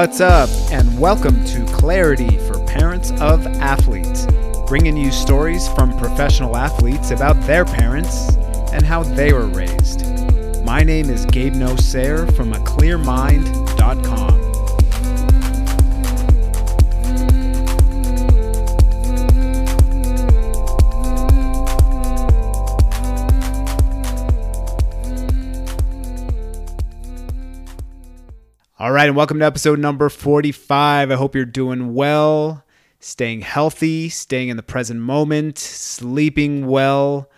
What's up, and welcome to Clarity for Parents of Athletes, bringing you stories from professional athletes about their parents and how they were raised. My name is Gabe Nosair from aclearmind.com. right, and welcome to episode number 45. I hope you're doing well, staying healthy, staying in the present moment, sleeping well,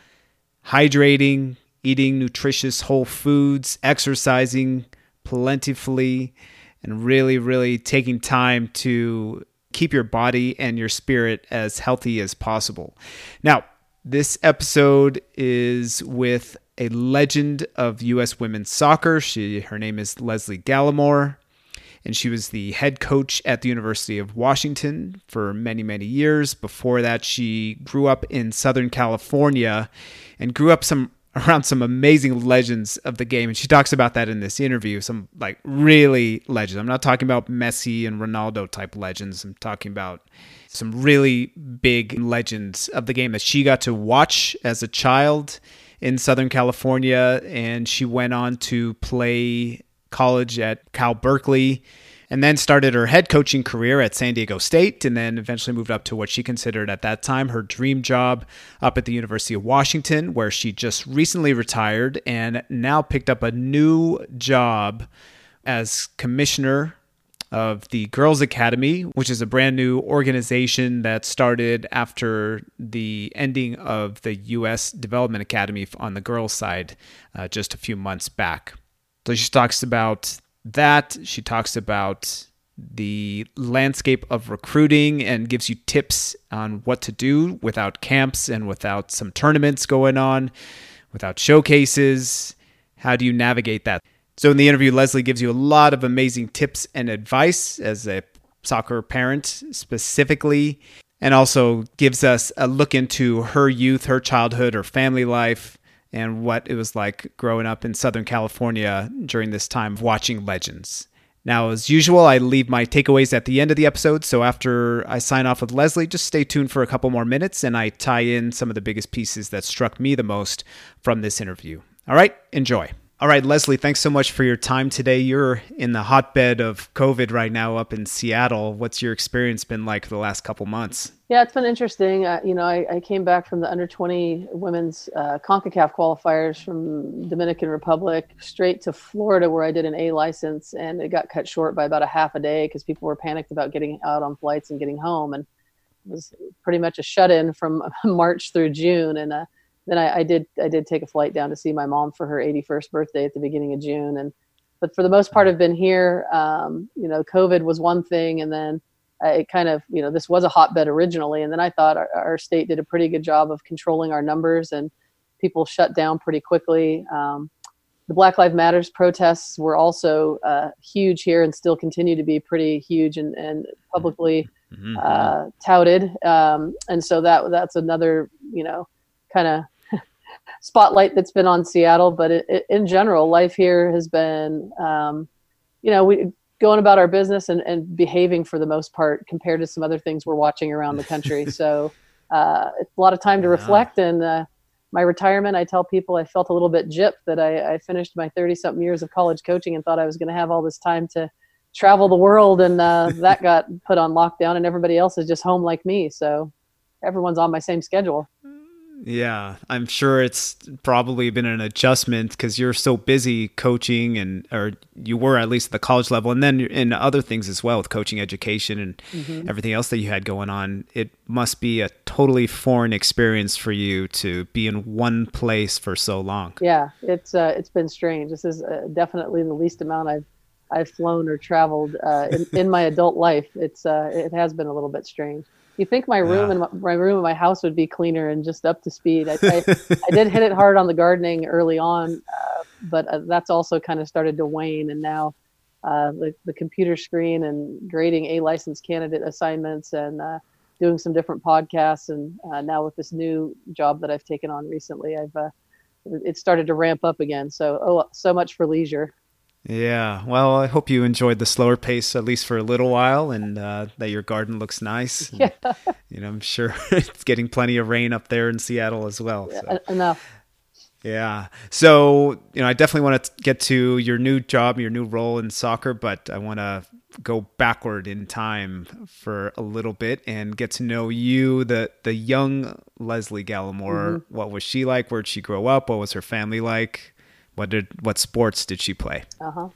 hydrating, eating nutritious whole foods, exercising plentifully, and really, really taking time to keep your body and your spirit as healthy as possible. Now, this episode is with a legend of U.S. women's soccer. She, her name is Lesle Gallimore, and she was the head coach at the University of Washington for many, many years. Before that, she grew up in Southern California and grew up some around some amazing legends of the game. And she talks about that in this interview. Some like really legends. I'm not talking about Messi and Ronaldo type legends. I'm talking about some really big legends of the game that she got to watch as a child in Southern California, and she went on to play college at Cal Berkeley and then started her head coaching career at San Diego State and then eventually moved up to what she considered at that time her dream job up at the University of Washington where she just recently retired and now picked up a new job as commissioner of the Girls Academy, which is a brand new organization that started after the ending of the U.S. Development Academy on the girls' side uh, just a few months back. So she talks about that. She talks about the landscape of recruiting and gives you tips on what to do without camps and without some tournaments going on, without showcases. How do you navigate that? So, in the interview, Lesle gives you a lot of amazing tips and advice as a soccer parent specifically, and also gives us a look into her youth, her childhood, her family life, and what it was like growing up in Southern California during this time of watching Legends. Now, as usual, I leave my takeaways at the end of the episode, so after I sign off with Lesle, just stay tuned for a couple more minutes and I tie in some of the biggest pieces that struck me the most from this interview. All right, enjoy. All right, Lesle, thanks so much for your time today. You're in the hotbed of COVID right now up in Seattle. What's your experience been like the last couple months? Yeah, it's been interesting. Uh, you know, I, I, came back from the under 20 women's uh, CONCACAF qualifiers from Dominican Republic straight to Florida, where I did an A license, and it got cut short by about a half a day because people were panicked about getting out on flights and getting home. And it was pretty much a shut in from March through June. And uh, then I, I, did I did take a flight down to see my mom for her 81st birthday at the beginning of June, and but for the most part, I've been here. Um, you know, COVID was one thing, and then it kind of you know this was a hotbed originally, and then I thought our, our state did a pretty good job of controlling our numbers, and people shut down pretty quickly. Um, the Black Lives Matters protests were also uh, huge here, and still continue to be pretty huge and, and publicly mm-hmm. uh, touted. Um, and so that that's another you know kind of spotlight that's been on Seattle, but it, it, in general, life here has been, um, you know, we going about our business and, and behaving for the most part compared to some other things we're watching around the country. so uh, it's a lot of time to reflect. And uh, my retirement, I tell people I felt a little bit gypped that I, I finished my 30 something years of college coaching and thought I was going to have all this time to travel the world. And uh, that got put on lockdown and everybody else is just home like me. So everyone's on my same schedule. Yeah, I'm sure it's probably been an adjustment because you're so busy coaching and or you were at least at the college level and then in other things as well with coaching education and mm-hmm. everything else that you had going on. It must be a totally foreign experience for you to be in one place for so long. Yeah, it's uh, it's been strange. This is uh, definitely the least amount I've I've flown or traveled uh, in, in my adult life. It's uh, it has been a little bit strange. You think my room yeah. and my, my, room in my house would be cleaner and just up to speed? I, I, I did hit it hard on the gardening early on, uh, but uh, that's also kind of started to wane. And now uh, the the computer screen and grading A license candidate assignments and uh, doing some different podcasts. And uh, now with this new job that I've taken on recently, I've uh, it started to ramp up again. So oh, so much for leisure. Yeah. Well, I hope you enjoyed the slower pace at least for a little while, and uh, that your garden looks nice. Yeah. You know, I'm sure it's getting plenty of rain up there in Seattle as well. So. Yeah, enough. Yeah. So, you know, I definitely want to get to your new job, your new role in soccer, but I want to go backward in time for a little bit and get to know you, the the young Lesle Gallimore. Mm-hmm. What was she like? Where did she grow up? What was her family like? What did what sports did she play? Uh-huh.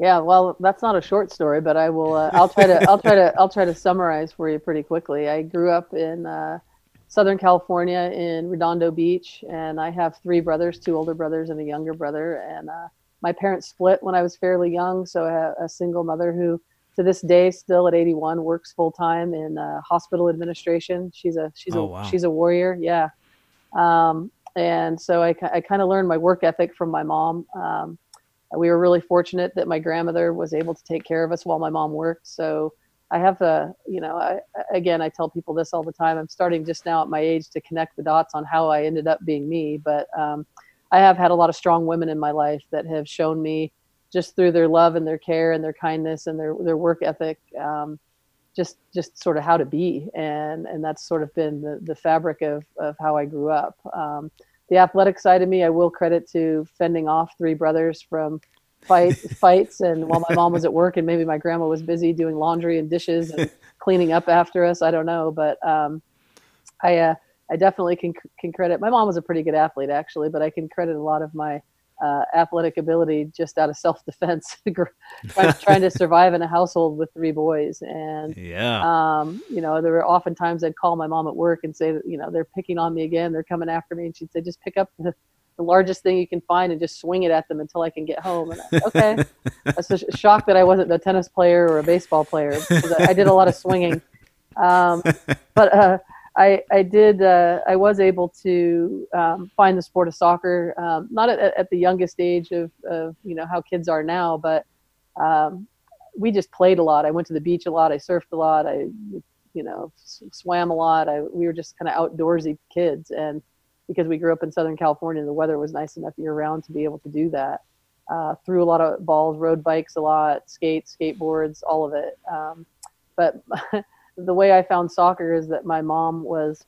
Yeah, well, that's not a short story, but I will. Uh, I'll try to. I'll try to. I'll try to summarize for you pretty quickly. I grew up in uh, Southern California in Redondo Beach, and I have three brothers, two older brothers and a younger brother. And uh, my parents split when I was fairly young, so I have a single mother who, to this day, still at 81, works full time in uh, hospital administration. She's a she's oh, a wow. she's a warrior, yeah. Um, and so I, I kind of learned my work ethic from my mom. Um, we were really fortunate that my grandmother was able to take care of us while my mom worked. So I have the, you know, I, again, I tell people this all the time. I'm starting just now at my age to connect the dots on how I ended up being me. But um, I have had a lot of strong women in my life that have shown me just through their love and their care and their kindness and their, their work ethic, um, just, just sort of how to be. And, and that's sort of been the, the fabric of, of how I grew up. Um, the athletic side of me, I will credit to fending off three brothers from fight fights and while my mom was at work and maybe my grandma was busy doing laundry and dishes and cleaning up after us i don't know but um, i uh, i definitely can can credit my mom was a pretty good athlete actually but i can credit a lot of my uh, athletic ability just out of self-defense trying, trying, to survive in a household with three boys. And yeah. um, you know there were often times i'd call my mom at work and say that you know they're picking on me again. They're coming after me. And she'd say just pick up the the largest thing you can find and just swing it at them until I can get home. And I, okay, that's a shock that I wasn't a tennis player or a baseball player I, I did a lot of swinging. Um, but uh, I, I did, uh, I was able to um, find the sport of soccer, um, not at, at, the youngest age of, of, you know, how kids are now, but um, we just played a lot. I went to the beach a lot. I surfed a lot. I, you know, swam a lot. I, we were just kind of outdoorsy kids. And, because we grew up in Southern California the weather was nice enough year round to be able to do that. Uh, threw a lot of balls, rode bikes a lot, skates, skateboards, all of it. Um, but the way I found soccer is that my mom was,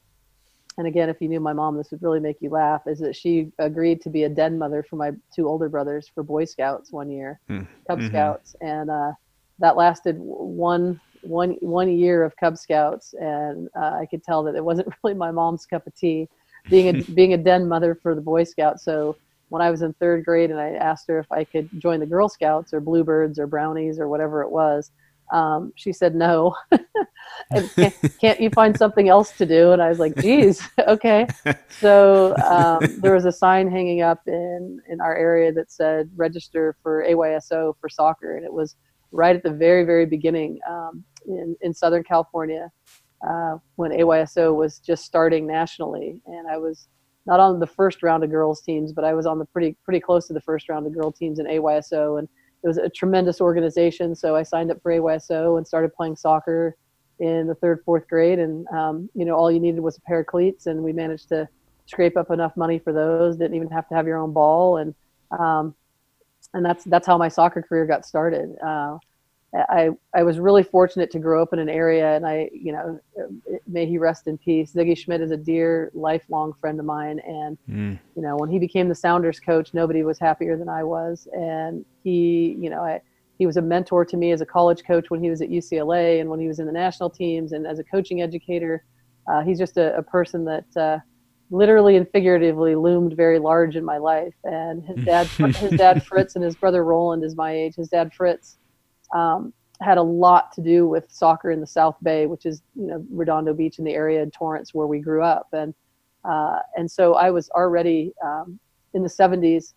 and again, if you knew my mom, this would really make you laugh, is that she agreed to be a den mother for my two older brothers for Boy Scouts one year, mm. Cub mm-hmm. Scouts. And uh, that lasted one one one year of Cub Scouts, and uh, I could tell that it wasn't really my mom's cup of tea being a being a den mother for the Boy Scouts. So when I was in third grade and I asked her if I could join the Girl Scouts or Bluebirds or Brownies or whatever it was, um, she said no. can't, can't, you find something else to do? And I was like, geez, okay. So um, there was a sign hanging up in in our area that said register for AYSO for soccer, and it was right at the very very beginning um, in in Southern California uh, when AYSO was just starting nationally, and I was not on the first round of girls teams, but I was on the pretty pretty close to the first round of girl teams in AYSO, and it was a tremendous organization. So I signed up for AYSO and started playing soccer in the third fourth grade, and um, you know all you needed was a pair of cleats, and we managed to scrape up enough money for those. Didn't even have to have your own ball, and um, and that's that's how my soccer career got started. Uh, I, I was really fortunate to grow up in an area and I, you know, may he rest in peace. Sigi Schmid is a dear lifelong friend of mine. And, mm. you know, when he became the Sounders coach, nobody was happier than I was. And he, you know, I, he was a mentor to me as a college coach when he was at UCLA and when he was in the national teams and as a coaching educator. Uh, he's just a, a person that uh, literally and figuratively loomed very large in my life. And his dad, his dad Fritz and his brother Roland is my age. His dad Fritz um, had a lot to do with soccer in the South Bay, which is you know Redondo Beach in the area in Torrance where we grew up, and uh, and so I was already um, in the 70s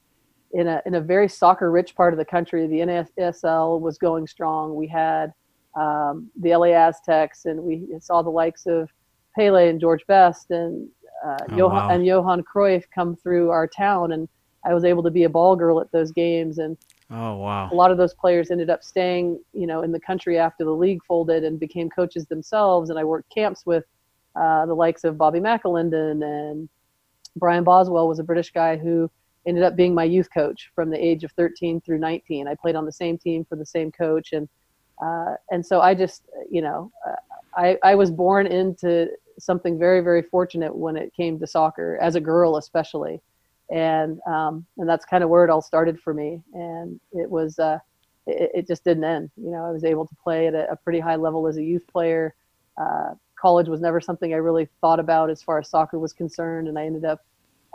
in a in a very soccer rich part of the country. The NASL was going strong. We had um, the LA Aztecs, and we saw the likes of Pele and George Best and uh, oh, Johan wow. and Johan Cruyff come through our town, and I was able to be a ball girl at those games and Oh wow! A lot of those players ended up staying, you know, in the country after the league folded and became coaches themselves. And I worked camps with uh, the likes of Bobby McAlinden and Brian Boswell was a British guy who ended up being my youth coach from the age of 13 through 19. I played on the same team for the same coach, and uh, and so I just, you know, uh, I I was born into something very very fortunate when it came to soccer as a girl especially, and um, and that's kind of where it all started for me, and it was. Uh, it, it just didn't end. You know, I was able to play at a, a pretty high level as a youth player. Uh, college was never something I really thought about as far as soccer was concerned, and I ended up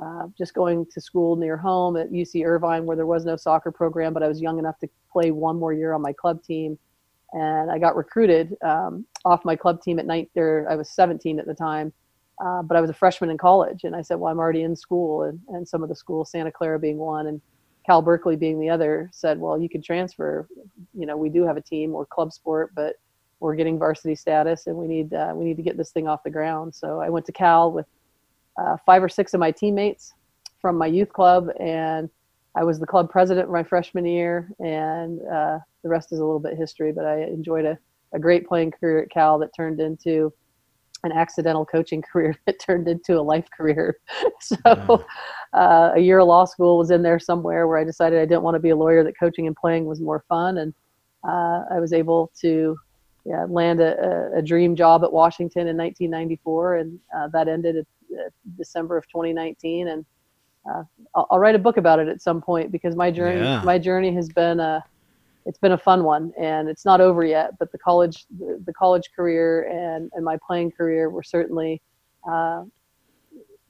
uh, just going to school near home at UC Irvine, where there was no soccer program, but I was young enough to play one more year on my club team, and I got recruited um, off my club team at night. There, I was 17 at the time, uh, but I was a freshman in college, and I said, "Well, I'm already in school," and, and some of the schools, Santa Clara being one, and Cal Berkeley being the other, said, "Well, you can transfer. You know, we do have a team or club sport, but we're getting varsity status, and we need uh, we need to get this thing off the ground." So I went to Cal with uh, five or six of my teammates from my youth club, and I was the club president my freshman year, and uh, the rest is a little bit history. But I enjoyed a, a great playing career at Cal that turned into an accidental coaching career that turned into a life career. so, uh, a year of law school was in there somewhere where I decided I didn't want to be a lawyer, that coaching and playing was more fun. And uh, I was able to yeah, land a, a, dream job at Washington in 1994, and uh, that ended at uh, December of 2019, and uh, I'll, I'll, write a book about it at some point because my journey yeah. my journey has been a it's been a fun one, and it's not over yet. But the college the, college career and and my playing career were certainly. Uh,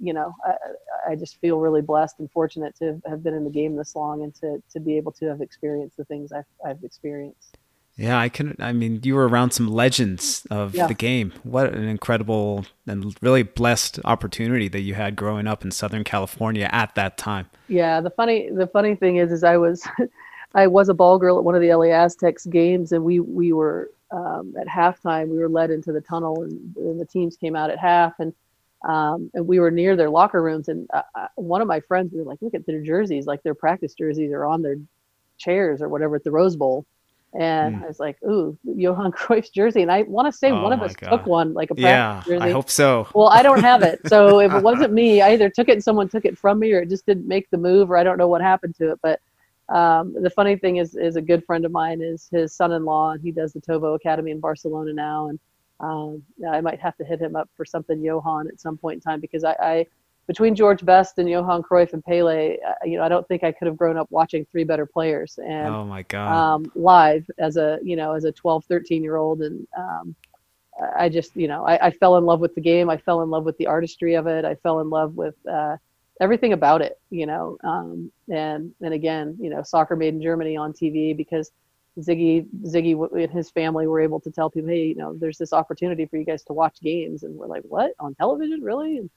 you know, I, I just feel really blessed and fortunate to have been in the game this long and to, to be able to have experienced the things I've, I've experienced. Yeah, I can. I mean, you were around some legends of yeah. the game. What an incredible and really blessed opportunity that you had growing up in Southern California at that time. Yeah, the funny the funny thing is, is I was, I was a ball girl at one of the LA Aztecs games, and we we were um, at halftime. We were led into the tunnel, and, and the teams came out at half, and um, and we were near their locker rooms. And uh, uh one of my friends, we were like, look at their jerseys, like their practice jerseys are on their chairs or whatever at the Rose Bowl and mm. I was like, "Ooh, Johan Cruyff's jersey." And I want to say oh one of us God. took one, like a practice yeah, jersey. I hope so. Well, I don't have it, so if it wasn't me, I either took it and someone took it from me, or it just didn't make the move, or I don't know what happened to it. But um, the funny thing is, is a good friend of mine is his son-in-law, and he does the Tovo Academy in Barcelona now, and um, I might have to hit him up for something Johan at some point in time because I, I between George Best and Johan Cruyff and Pele, uh, you know, I don't think I could have grown up watching three better players and oh my god, um, live as a you know as a 12, 13 year old, and um, I just you know I, I, fell in love with the game. I fell in love with the artistry of it. I fell in love with uh, everything about it. You know, um, and and again, you know, soccer made in Germany on TV because. Sigi, Sigi, and his family were able to tell people, "Hey, you know, there's this opportunity for you guys to watch games," and we're like, "What on television, really?" And,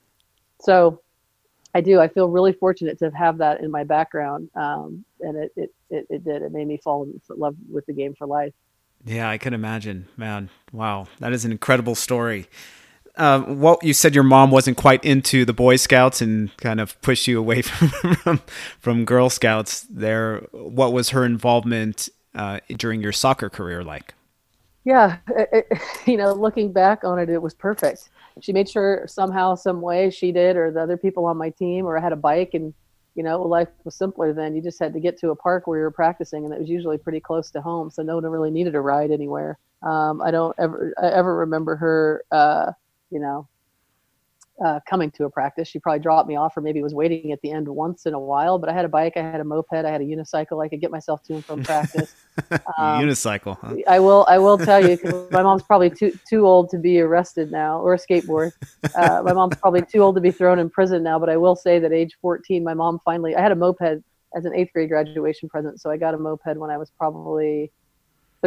so I do. I feel really fortunate to have that in my background, um, and it, it, it it did. It made me fall in love with the game for life. Yeah, I can imagine, man. Wow, that is an incredible story. Uh, what you said your mom wasn't quite into the Boy Scouts and kind of pushed you away from from, Girl Scouts. There, what was her involvement uh, during your soccer career like? Yeah, it, you know, looking back on it, it was perfect she made sure somehow, some way she did, or the other people on my team, or I had a bike, and you know, life was simpler then. You just had to get to a park where you were practicing, and it was usually pretty close to home, so no one really needed a ride anywhere. Um, I don't ever I ever remember her, uh, you know, uh, coming to a practice. She probably dropped me off or maybe was waiting at the end once in a while. But I had a bike, I had a moped, I had a unicycle. I could get myself to and from practice. Um, unicycle. Huh? I will. I will tell you because my mom's probably too too old to be arrested now or a skateboard. Uh, my mom's probably too old to be thrown in prison now. But I will say that age 14, my mom finally. I had a moped as an eighth grade graduation present, so I got a moped when I was probably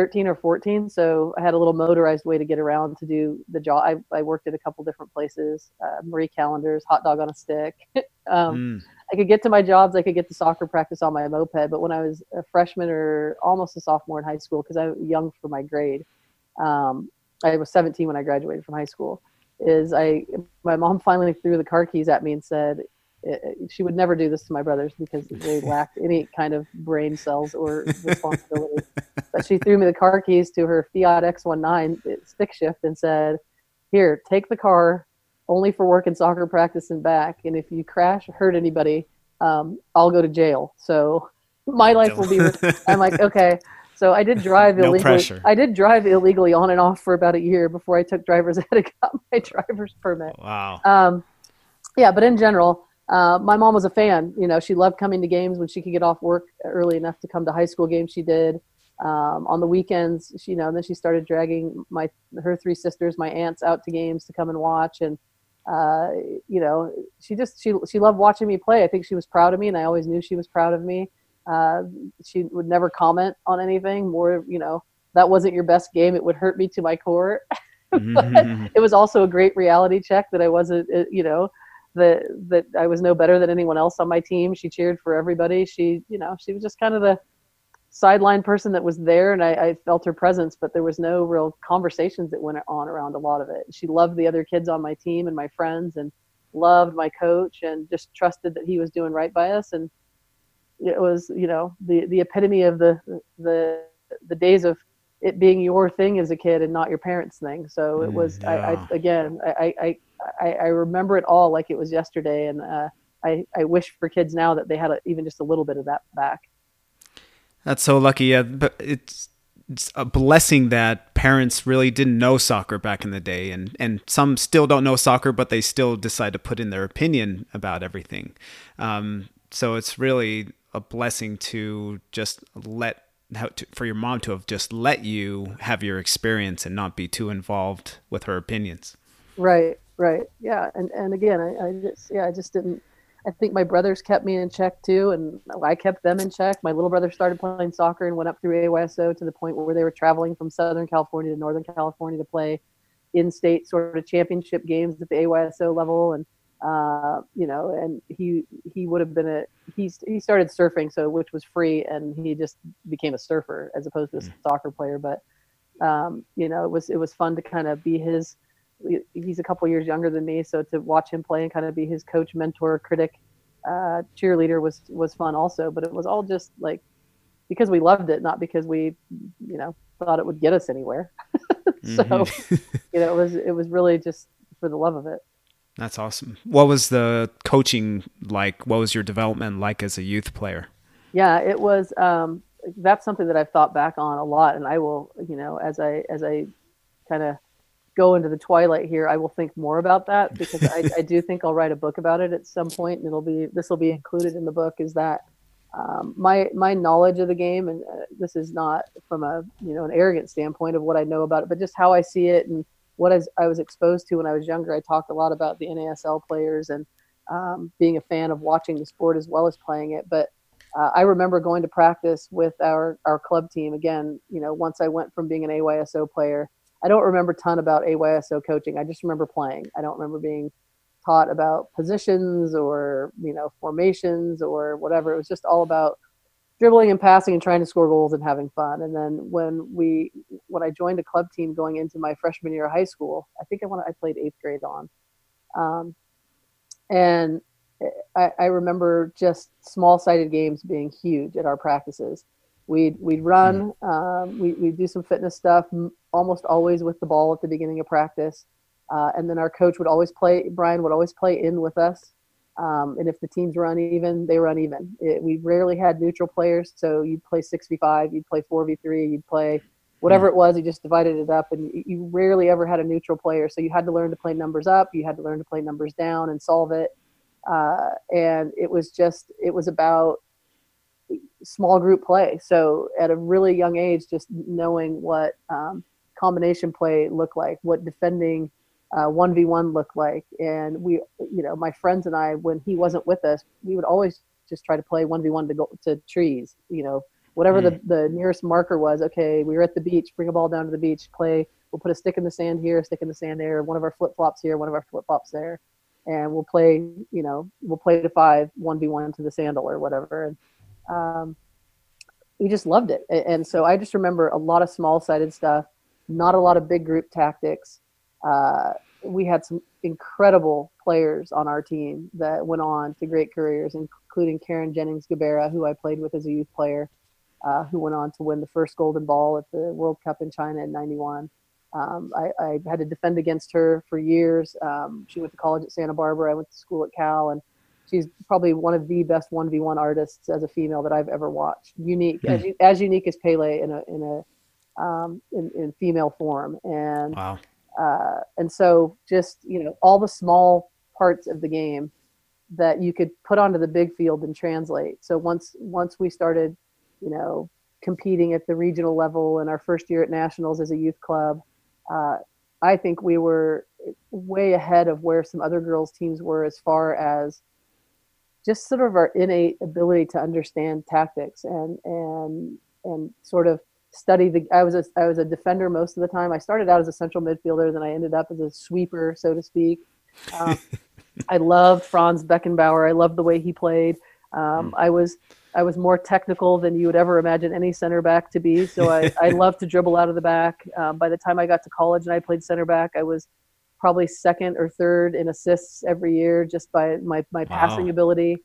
13 or 14 so i had a little motorized way to get around to do the job i, I worked at a couple different places uh, marie callender's hot dog on a stick um, mm. i could get to my jobs i could get to soccer practice on my moped but when i was a freshman or almost a sophomore in high school because i was young for my grade um, i was 17 when i graduated from high school is i my mom finally threw the car keys at me and said it, she would never do this to my brothers because they lacked any kind of brain cells or responsibility. but she threw me the car keys to her Fiat X19 stick shift and said, "Here, take the car, only for work and soccer practice and back. And if you crash or hurt anybody, um, I'll go to jail. So my life will be. I'm like, okay. So I did drive No illegally. pressure. I did drive illegally on and off for about a year before I took driver's ed and got my driver's permit. Wow. Um, yeah, but in general, uh, my mom was a fan. You know, she loved coming to games when she could get off work early enough to come to high school games. She did um, on the weekends. She, you know, and then she started dragging my her three sisters, my aunts, out to games to come and watch. And uh, you know, she just she she loved watching me play. I think she was proud of me, and I always knew she was proud of me. Uh, she would never comment on anything. More, you know, that wasn't your best game. It would hurt me to my core. but it was also a great reality check that I wasn't, uh, you know, that that I was no better than anyone else on my team. She cheered for everybody. She, you know, she was just kind of the sideline person that was there, and I, I felt her presence, but there was no real conversations that went on around a lot of it. She loved the other kids on my team and my friends, and loved my coach, and just trusted that he was doing right by us. And it was, you know, the the epitome of the the the days of it being your thing as a kid and not your parents' thing. So it Mm, was, I. I again, I, I, I, I remember it all like it was yesterday, and uh, I, I wish for kids now that they had a, even just a little bit of that back. That's so lucky. Yeah, but it's it's a blessing that parents really didn't know soccer back in the day, and and some still don't know soccer, but they still decide to put in their opinion about everything. Um, so it's really a blessing to just let how to, for your mom to have just let you have your experience and not be too involved with her opinions. Right, right, yeah, and and again, I, I just, yeah, I just didn't. I think my brothers kept me in check too, and I kept them in check. My little brother started playing soccer and went up through AYSO to the point where they were traveling from Southern California to Northern California to play in-state sort of championship games at the AYSO level, and uh, you know, and he he would have been a he he started surfing, so which was free, and he just became a surfer as opposed to a soccer player. But um, you know, it was it was fun to kind of be his he's a couple years younger than me, so to watch him play and kind of be his coach, mentor, critic, uh, cheerleader was was fun also. But it was all just like because we loved it, not because we, you know, thought it would get us anywhere. so Mhm. you know, it was it was really just for the love of it. That's awesome. What was the coaching like? What was your development like as a youth player? Yeah, it was. Um, that's something that I've thought back on a lot, and I will, you know, as I as I kind of go into the twilight here, I will think more about that because I, I do think I'll write a book about it at some point, and it'll be this will be included in the book. Is that um, my my knowledge of the game, and uh, this is not from a you know an arrogant standpoint of what I know about it, but just how I see it and what I, I was exposed to when I was younger. I talked a lot about the NASL players and um, being a fan of watching the sport as well as playing it, but uh, I remember going to practice with our, our club team again. You know, once I went from being an AYSO player, I don't remember ton about AYSO coaching. I just remember playing. I don't remember being taught about positions or you know formations or whatever. It was just all about dribbling and passing and trying to score goals and having fun. And then when we when I joined a club team going into my freshman year of high school, I think I want I played eighth grade on, um, and I, I remember just small sided games being huge at our practices. We'd we'd run, um, we we'd do some fitness stuff, almost always with the ball at the beginning of practice, uh, and then our coach would always play. Brian would always play in with us, um, and if the teams were uneven, they were uneven. It, we rarely had neutral players, so you'd play six v five, you'd play four v three, you'd play whatever it was. You just divided it up, and you, you rarely ever had a neutral player. So you had to learn to play numbers up, you had to learn to play numbers down, and solve it uh, and it was just it was about small group play. So at a really young age just knowing what um, combination play looked like what defending uh, 1v1 looked like. And we you know my friends and i when he wasn't with us we would always just try to play 1v1 to go to trees you know. Whatever the, the nearest marker was okay we were at the beach bring a ball down to the beach play. We'll put a stick in the sand here a stick in the sand there one of our flip-flops here one of our flip-flops there. And we'll play, you know, we'll play to five, one v one to the sandal or whatever. And um, we just loved it. And so I just remember a lot of small sided stuff, not a lot of big group tactics. Uh, we had some incredible players on our team that went on to great careers, including Carin Jennings Gabarra, who I played with as a youth player, uh, who went on to win the first golden ball at the World Cup in China in 91. Um, I, I had to defend against her for years. Um, she went to college at Santa Barbara. I went to school at Cal, and she's probably one of the best 1v1 artists as a female that I've ever watched. Unique, mm. as, as unique as Pele in a, in a, um, in, in female form. And, wow. uh, and so just, you know, all the small parts of the game that you could put onto the big field and translate. So once, once we started, you know, competing at the regional level in our first year at nationals as a youth club, uh, I think we were way ahead of where some other girls teams were as far as just sort of our innate ability to understand tactics and and and sort of study the I was a I was a defender most of the time. I started out as a central midfielder, then I ended up as a sweeper, so to speak. Um, I loved Franz Beckenbauer. I loved the way he played. Um, mm. I was I was more technical than you would ever imagine any center back to be. So I, I loved to dribble out of the back. Um, by the time I got to college and I played center back, I was probably second or third in assists every year just by my, my wow. passing ability.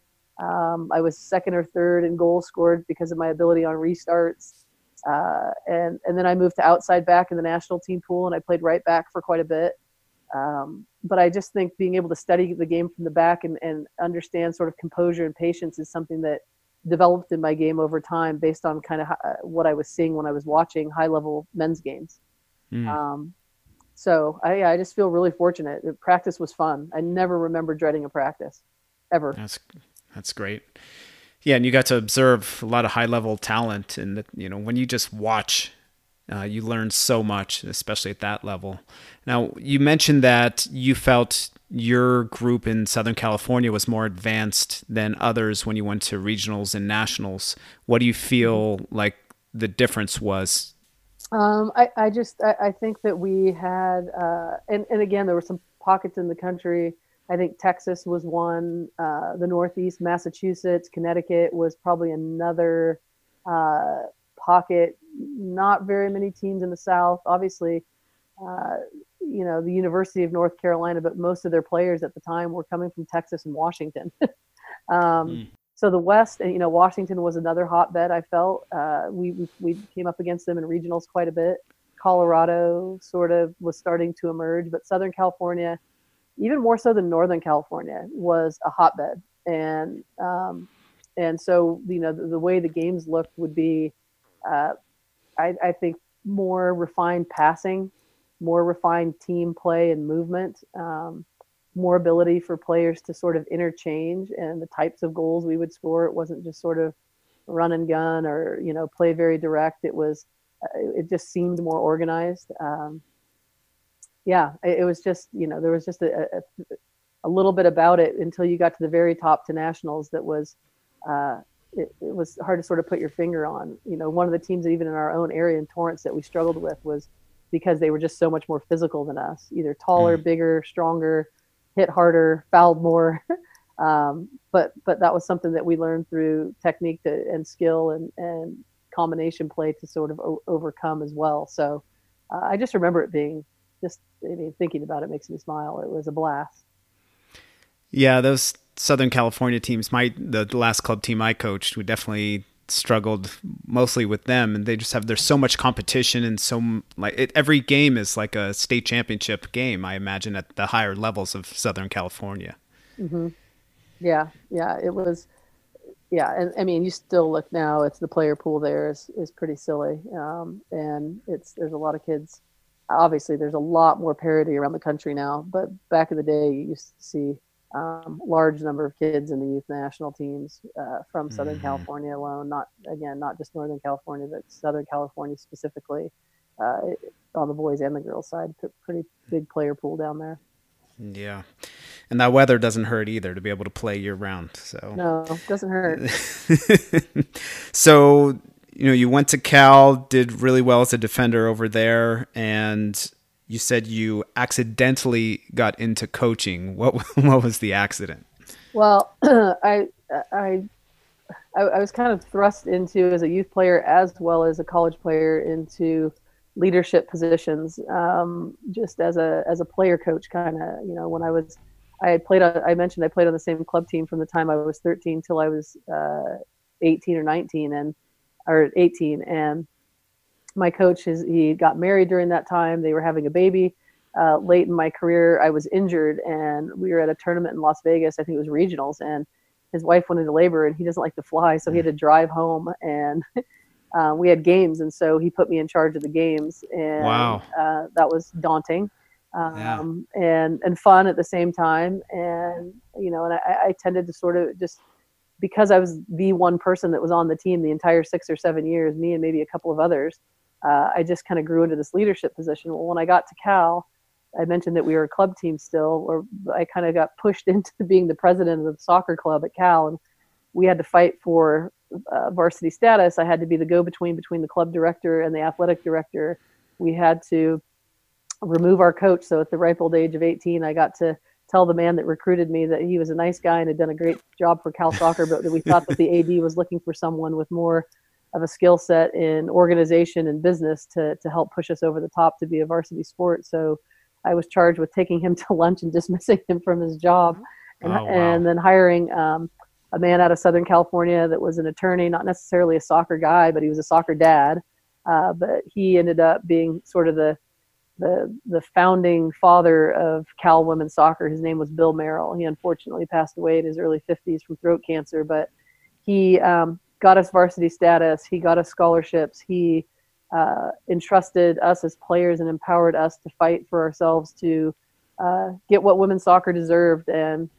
Um, I was second or third in goals scored because of my ability on restarts. Uh, and, and then I moved to outside back in the national team pool and I played right back for quite a bit. Um, but I just think being able to study the game from the back and, and understand sort of composure and patience is something that developed in my game over time based on kind of what I was seeing when I was watching high level men's games. Mm. Um, so I, I just feel really fortunate. The practice was fun. I never remember dreading a practice, ever. That's that's great. Yeah, and you got to observe a lot of high level talent, and you know when you just watch, uh, you learn so much, especially at that level. Now you mentioned that you felt your group in Southern California was more advanced than others when you went to regionals and nationals. What do you feel like the difference was um, I, I just I, I, think that we had uh, and and again there were some pockets in the country. I think Texas was one. Uh, the Northeast, Massachusetts, Connecticut was probably another uh, pocket. Not very many teams in the South. Obviously, uh, you know the University of North Carolina, but most of their players at the time were coming from Texas and Washington. um, mm so the West, and you know, Washington was another hotbed. I felt uh, we, we, came up against them in regionals quite a bit. Colorado sort of was starting to emerge, but Southern California, even more so than Northern California, was a hotbed. And um, and so you know the, the, way the games looked would be, uh, I, I think, more refined passing, more refined team play and movement. Um, more ability for players to sort of interchange and the types of goals we would score. It wasn't just sort of run and gun or you know play very direct. It was uh, it just seemed more organized. Um, yeah, it, it, was just you know there was just a, a, a, little bit about it until you got to the very top to nationals that was. Uh, it, it was hard to sort of put your finger on. You know, one of the teams even in our own area in Torrance that we struggled with was because they were just so much more physical than us, either taller, mm. bigger, stronger, hit harder, fouled more. um, but but that was something that we learned through technique to, and skill and, and combination play to sort of o- overcome as well. So uh, I just remember it being just I mean thinking about it makes me smile. It was a blast. Yeah, those Southern California teams, my the last club team I coached, we definitely struggled mostly with them and they just have there's so much competition and so like it, every game is like a state championship game i imagine at the higher levels of southern california mm-hmm. yeah yeah it was yeah and i mean you still look now it's the player pool there is, is pretty silly um, and it's there's a lot of kids obviously there's a lot more parity around the country now but back in the day you used to see um, large number of kids in the youth national teams uh, from Southern mm-hmm. California alone. Not again, not just Northern California, but Southern California specifically uh, on the boys and the girls side. Pretty big player pool down there. Yeah, and that weather doesn't hurt either to be able to play year round. So no, doesn't hurt. so you know, you went to Cal, did really well as a defender over there, and you said you accidentally got into coaching. What what was the accident? Well, I, I I was kind of thrust into as a youth player as well as a college player into leadership positions, um, just as a as a player coach, kind of. You know, when I was I had played. On, I mentioned I played on the same club team from the time I was 13 till I was uh, 18 or 19, and or 18, and my coach is he got married during that time. They were having a baby. uh, late in my career, I was injured, and we were at a tournament in Las Vegas. I think it was regionals, and his wife went into labor, and he doesn't like to fly, so he had to drive home, and uh, we had games, and so he put me in charge of the games, and wow. uh, that was daunting. Um, yeah. and and fun at the same time, and you know, and I, I tended to sort of just because I was the one person that was on the team the entire six or seven years, me and maybe a couple of others, uh, I just kind of grew into this leadership position. Well, when I got to Cal, I mentioned that we were a club team still, or I kind of got pushed into being the president of the soccer club at Cal, and we had to fight for uh, varsity status. I had to be the go-between between the club director and the athletic director. We had to remove our coach. So at the ripe old age of 18, I got to tell the man that recruited me that he was a nice guy and had done a great job for Cal Soccer, but we thought that the AD was looking for someone with more of a skill set in organization and business to to help push us over the top to be a varsity sport. So I was charged with taking him to lunch and dismissing him from his job, and, oh, wow. and then hiring um, a man out of Southern California that was an attorney, not necessarily a soccer guy, but he was a soccer dad. Uh, but he ended up being sort of the the the founding father of Cal women's soccer. His name was Bill Merrill. He unfortunately passed away in his early 50s from throat cancer, but he um, got us varsity status. He got us scholarships. He uh, entrusted us as players and empowered us to fight for ourselves to uh, get what women's soccer deserved and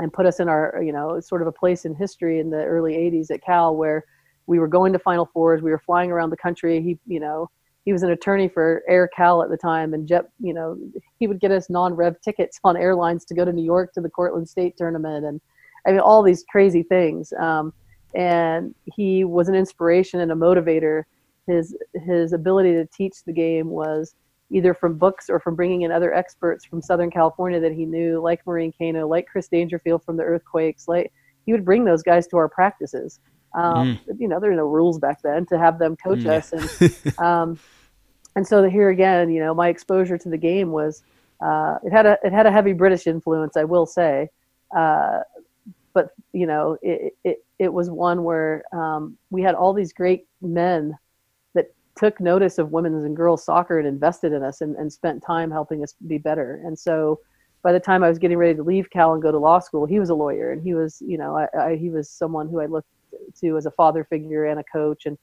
and put us in our you know sort of a place in history in the early 80s at Cal where we were going to Final Fours. We were flying around the country. He you know he was an attorney for Air Cal at the time, and Jet, you know, he would get us non-rev tickets on airlines to go to New York to the Cortland State tournament, and I mean all these crazy things. Um, and he was an inspiration and a motivator. His his ability to teach the game was either from books or from bringing in other experts from Southern California that he knew, like Maureen Cano, like Chris Dangerfield from the Earthquakes. Like he would bring those guys to our practices. Um, mm. You know, there were no rules back then to have them coach mm. us, and um, and so here again, you know, my exposure to the game was uh, it had a it had a heavy British influence, I will say, uh, but you know, it, it it was one where um, we had all these great men that took notice of women's and girls soccer and invested in us and, and spent time helping us be better. And so, by the time I was getting ready to leave Cal and go to law school, he was a lawyer, and he was, you know, I, I, he was someone who I looked to as a father figure and a coach. And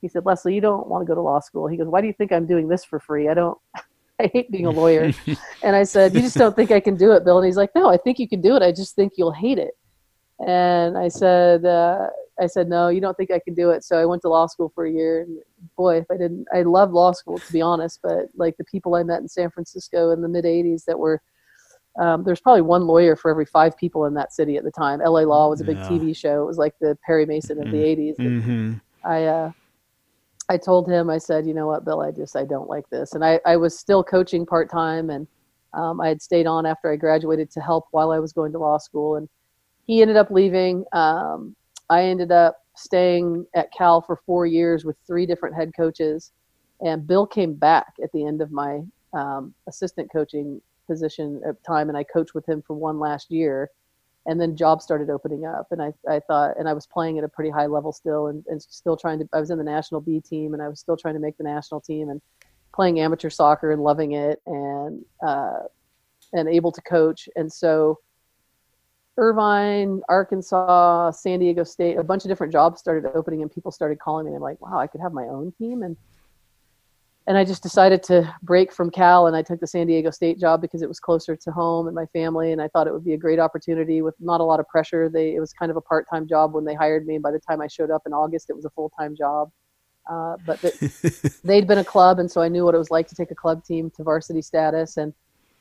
he said, Lesle, you don't want to go to law school. He goes, Why do you think I'm doing this for free? I don't. I hate being a lawyer. and I said, You just don't think I can do it, Bill? And he's like, No, I think you can do it. I just think you'll hate it. And I said, uh, I said, no, you don't think I can do it. So I went to law school for a year. And boy, if I didn't, I love law school to be honest. But like the people I met in San Francisco in the mid '80s that were um, there's probably one lawyer for every five people in that city at the time. LA Law was a big yeah. TV show. It was like the Perry Mason of the 80s. Mm-hmm. mm-hmm. I, uh, I told him, I said, you know what, Bill, I just, I don't like this. And I, I was still coaching part time and um, I had stayed on after I graduated to help while I was going to law school. And he ended up leaving. Um, I ended up staying at Cal for four years with three different head coaches. And Bill came back at the end of my um, assistant coaching position at time and I coached with him for one last year and then jobs started opening up and I, I thought and I was playing at a pretty high level still and, and still trying to I was in the national B team and I was still trying to make the national team and playing amateur soccer and loving it and uh, and able to coach and so Irvine, Arkansas, San Diego State, a bunch of different jobs started opening and people started calling me and I'm like, wow, I could have my own team and and I just decided to break from Cal and I took the San Diego State job because it was closer to home and my family and I thought it would be a great opportunity with not a lot of pressure. They it was kind of a part-time job when they hired me and by the time I showed up in August it was a full-time job. Uh, but the, they'd been a club and so I knew what it was like to take a club team to varsity status and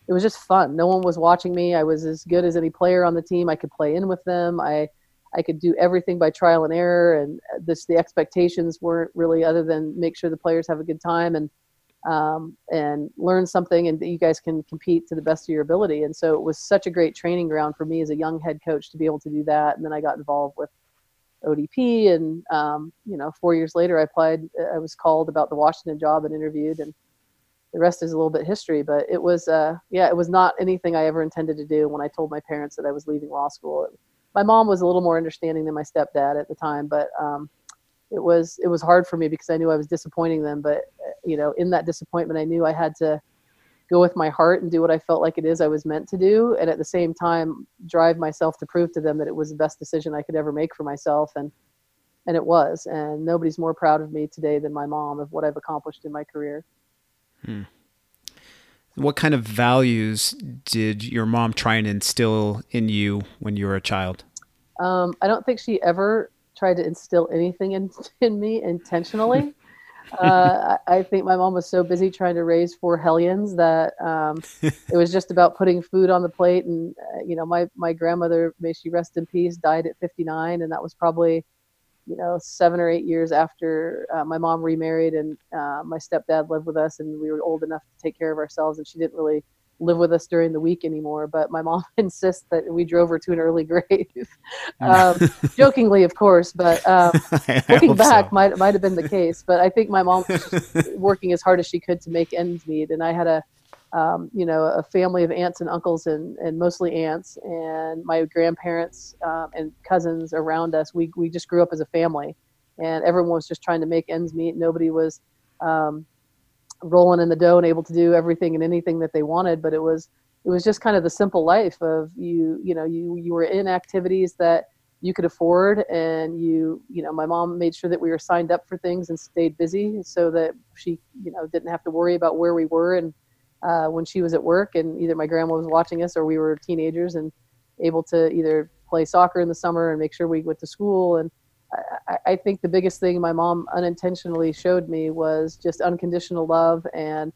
it was just fun. No one was watching me. I was as good as any player on the team. I could play in with them. I I could do everything by trial and error, and this the expectations weren't really other than make sure the players have a good time and um, and learn something, and that you guys can compete to the best of your ability. And so it was such a great training ground for me as a young head coach to be able to do that. And then I got involved with ODP, and um, you know, four years later, I applied. I was called about the Washington job and interviewed, and the rest is a little bit history. But it was, uh, yeah, it was not anything I ever intended to do when I told my parents that I was leaving law school. It, my mom was a little more understanding than my stepdad at the time, but um, it was it was hard for me because I knew I was disappointing them. But uh, you know, in that disappointment, I knew I had to go with my heart and do what I felt like it is I was meant to do, and at the same time drive myself to prove to them that it was the best decision I could ever make for myself, and and it was. And nobody's more proud of me today than my mom of what I've accomplished in my career. Hmm. What kind of values did your mom try and instill in you when you were a child? Um, I don't think she ever tried to instill anything in, in me intentionally. uh, I, I think my mom was so busy trying to raise four hellions that um, it was just about putting food on the plate. And uh, you know, my my grandmother, may she rest in peace, died at 59, and that was probably you know seven or eight years after uh, my mom remarried and uh, my stepdad lived with us, and we were old enough to take care of ourselves, and she didn't really live with us during the week anymore. But my mom insists that we drove her to an early grave, um, jokingly, of course. But um, looking back, so. might might have been the case. But I think my mom was working as hard as she could to make ends meet, and I had a um, you know, a family of aunts and uncles and, and mostly aunts and my grandparents um, and cousins around us. We, we just grew up as a family and everyone was just trying to make ends meet. Nobody was um, rolling in the dough and able to do everything and anything that they wanted. But it was it was just kind of the simple life of you you know you you were in activities that you could afford and you you know my mom made sure that we were signed up for things and stayed busy so that she you know didn't have to worry about where we were and uh, when she was at work and either my grandma was watching us or we were teenagers and able to either play soccer in the summer and make sure we went to school and I, I think the biggest thing my mom unintentionally showed me was just unconditional love and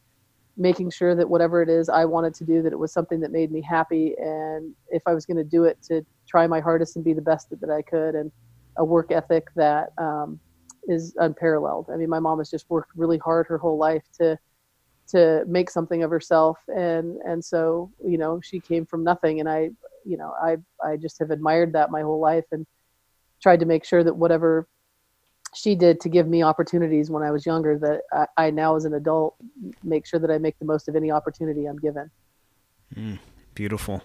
making sure that whatever it is I wanted to do, that it was something that made me happy. And if I was going to do it, to try my hardest and be the best that, I could, and a work ethic that um, is unparalleled. I mean, my mom has just worked really hard her whole life to to make something of herself, and and so you know she came from nothing, and I you know I I just have admired that my whole life and tried to make sure that whatever she did to give me opportunities when I was younger that I, I, now as an adult make sure that I make the most of any opportunity I'm given. Mm, beautiful.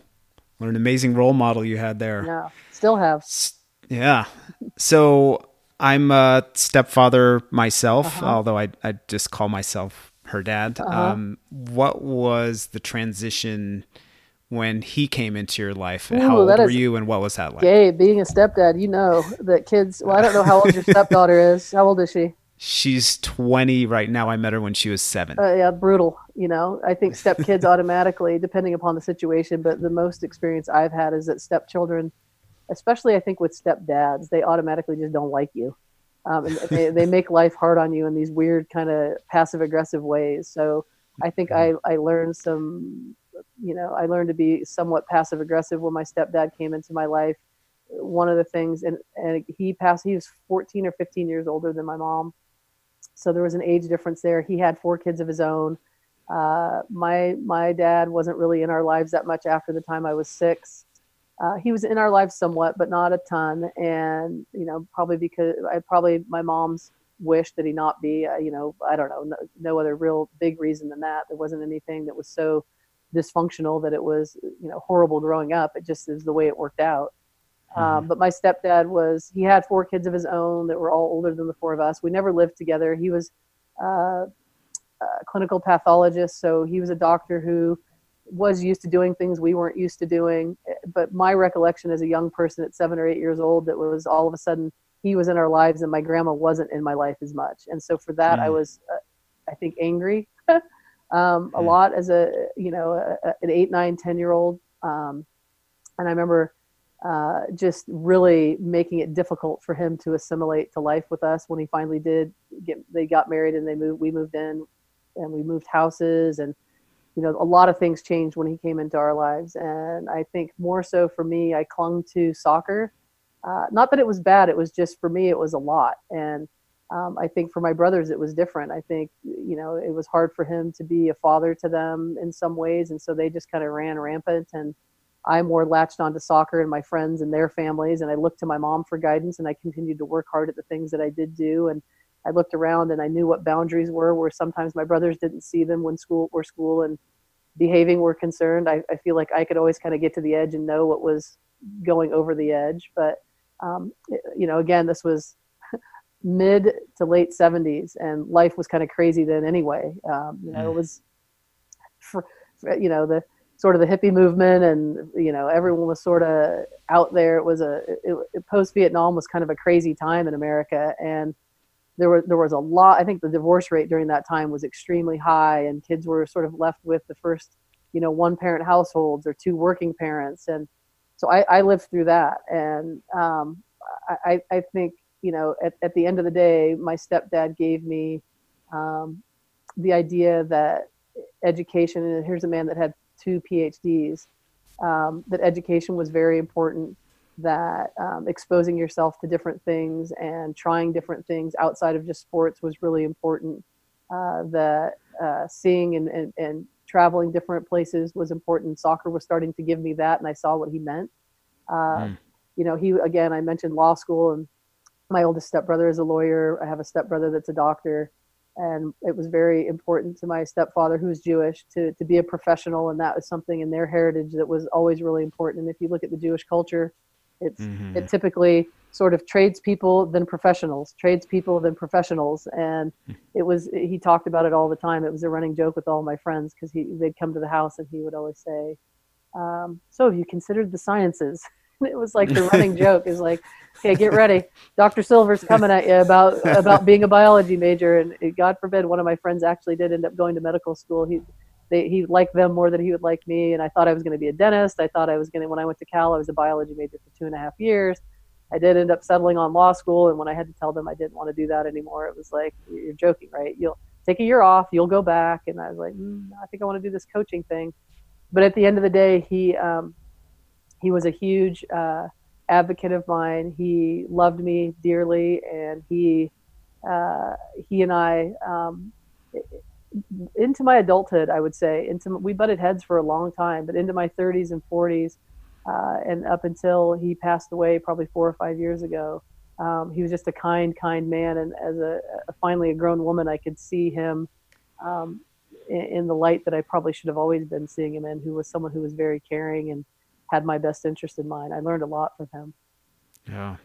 What an amazing role model you had there. Yeah, still have. Yeah. So I'm a stepfather myself, uh-huh. although I, I just call myself her dad. Uh-huh. Um, what was the transition when he came into your life? Ooh, how old were you and what was that like? Gay, being a stepdad, you know that kids, well, I don't know how old your stepdaughter is. How old is she? She's 20 right now. I met her when she was seven. Uh, yeah, brutal. You know, I think stepkids automatically, depending upon the situation, but the most experience I've had is that stepchildren, especially I think with stepdads, they automatically just don't like you. Um, and they, they make life hard on you in these weird kind of passive aggressive ways. So I think mm-hmm. I, I learned some you know, I learned to be somewhat passive aggressive when my stepdad came into my life. One of the things, and, and he passed, he was 14 or 15 years older than my mom. So there was an age difference there. He had four kids of his own. Uh, my, my dad wasn't really in our lives that much after the time I was six. Uh, he was in our lives somewhat, but not a ton. And, you know, probably because I probably my mom's wish that he not be, uh, you know, I don't know, no, no, other real big reason than that. There wasn't anything that was so dysfunctional that it was you know horrible growing up it just is the way it worked out um, mm-hmm. um, but my stepdad was he had four kids of his own that were all older than the four of us we never lived together he was uh, a clinical pathologist so he was a doctor who was used to doing things we weren't used to doing but my recollection as a young person at seven or eight years old that was all of a sudden he was in our lives and my grandma wasn't in my life as much and so for that mm. i was uh, i think angry um, a hmm. lot as a you know a, a, an eight nine ten year old um, and i remember uh, just really making it difficult for him to assimilate to life with us when he finally did get they got married and they moved we moved in and we moved houses and you know a lot of things changed when he came into our lives and i think more so for me i clung to soccer uh, not that it was bad it was just for me it was a lot and um, I think for my brothers it was different. I think you know it was hard for him to be a father to them in some ways, and so they just kind of ran rampant. And I more latched onto soccer and my friends and their families, and I looked to my mom for guidance, and I continued to work hard at the things that I did do. And I looked around and I knew what boundaries were, where sometimes my brothers didn't see them when school or school and behaving were concerned. I, I feel like I could always kind of get to the edge and know what was going over the edge, but um, you know, again, this was mid to late 70s and life was kind of crazy then anyway um, you know mm. it was for you know the sort of the hippie movement and you know everyone was sort of out there it was a post vietnam was kind of a crazy time in america and there were there was a lot i think the divorce rate during that time was extremely high and kids were sort of left with the first you know one parent households or two working parents. And so i, I lived through that. And um, I, I think you know at, at the end of the day my stepdad gave me um, the idea that education and here's a man that had two phds um, that education was very important that um, exposing yourself to different things and trying different things outside of just sports was really important. Uh, that uh, seeing and, and, and traveling different places was important. Soccer was starting to give me that and i saw what he meant. Uh, mm. you know he again i mentioned law school and my oldest stepbrother is a lawyer. I have a stepbrother that's a doctor. And it was very important to my stepfather who's jewish to, to be a professional. And that was something in their heritage that was always really important. And if you look at the jewish culture it's mm-hmm. it typically sort of tradespeople then professionals tradespeople then professionals. And hmm. it was he talked about it all the time. It was a running joke with all my friends because he they'd come to the house and he would always say um, so have you considered the sciences? It was like the running joke is like okay get ready. Dr silver's coming at you about about being a biology major. And god forbid one of my friends actually did end up going to medical school. He they, he liked them more than he would like me and i thought i was going to be a dentist. I thought i was going to when i went to cal i was a biology major for two and a half years. I did end up settling on law school and when i had to tell them i didn't want to do that anymore it was like you're joking right? You'll take a year off you'll go back and i was like mm, i think i want to do this coaching thing. But at the end of the day he um, he was a huge uh, advocate of mine. He loved me dearly, and he uh, he and I um, into my adulthood, I would say into we butted heads for a long time, but into my 30s and 40s, uh, and up until he passed away, probably four or five years ago. Um, he was just a kind, kind man, and as a, a finally a grown woman, I could see him um, in, in, the light that I probably should have always been seeing him in. Who was someone who was very caring and had my best interest in mind. I learned a lot from him. Yeah.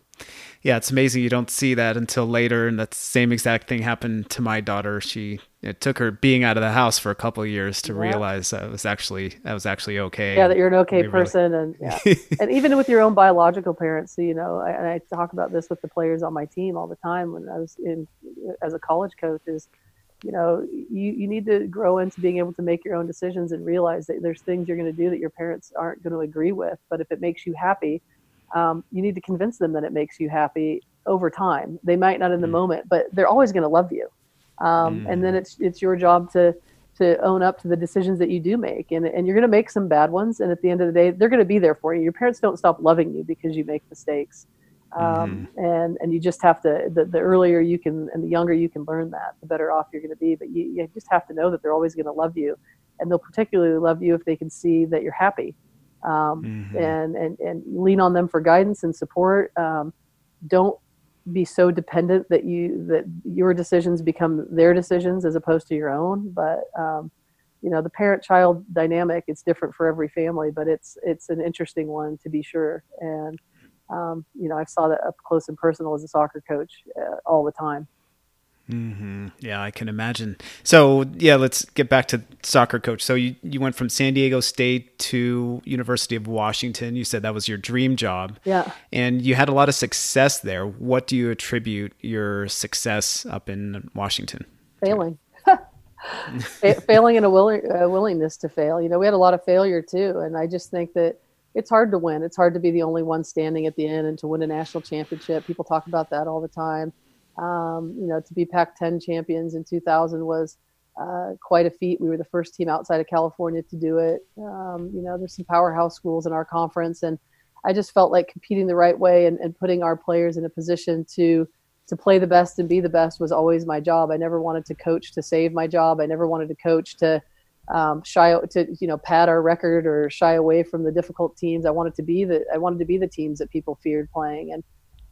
Yeah, it's amazing you don't see that until later. And that same exact thing happened to my daughter. She it took her being out of the house for a couple of years to yeah. realize that was actually that was actually okay. Yeah, that you're an okay person, really... and yeah, and even with your own biological parents. So, you know, I, and I talk about this with the players on my team all the time when I was in as a college coach. Is you know you, you need to grow into being able to make your own decisions and realize that there's things you're going to do that your parents aren't going to agree with but if it makes you happy um, you need to convince them that it makes you happy over time they might not in the mm. moment but they're always going to love you um, mm. and then mm. it's it's your job to to own up to the decisions that you do make and, and you're going to make some bad ones and at the end of the day they're going to be there for you your parents don't stop loving you because you make mistakes um, mm-hmm. and and you just have to the, the earlier you can and the younger you can learn that the better off you're going to be but you, you just have to know that they're always going to love you and they'll particularly love you if they can see that you're happy um, mm-hmm. and, and and lean on them for guidance and support um, don't be so dependent that you that your decisions become their decisions as opposed to your own but um, you know the parent child dynamic it's different for every family but it's it's an interesting one to be sure and um, you know, I saw that up close and personal as a soccer coach uh, all the time. Mm-hmm. Yeah, I can imagine. So yeah, let's get back to soccer coach. So you, you went from San Diego State to University of Washington. You said that was your dream job. Yeah. And you had a lot of success there. What do you attribute your success up in Washington? Failing. failing and a willing, uh, willingness to fail. You know, we had a lot of failure too, and I just think that it's hard to win. It's hard to be the only one standing at the end and to win a national championship. People talk about that all the time. Um, you know, to be Pac-10 champions in 2000 was uh, quite a feat. We were the first team outside of California to do it. Um, you know, there's some powerhouse schools in our conference, and I just felt like competing the right way and, and putting our players in a position to to play the best and be the best was always my job. I never wanted to coach to save my job. I never wanted to coach to um, shy to you know pad our record or shy away from the difficult teams. I wanted to be the I wanted to be the teams that people feared playing, and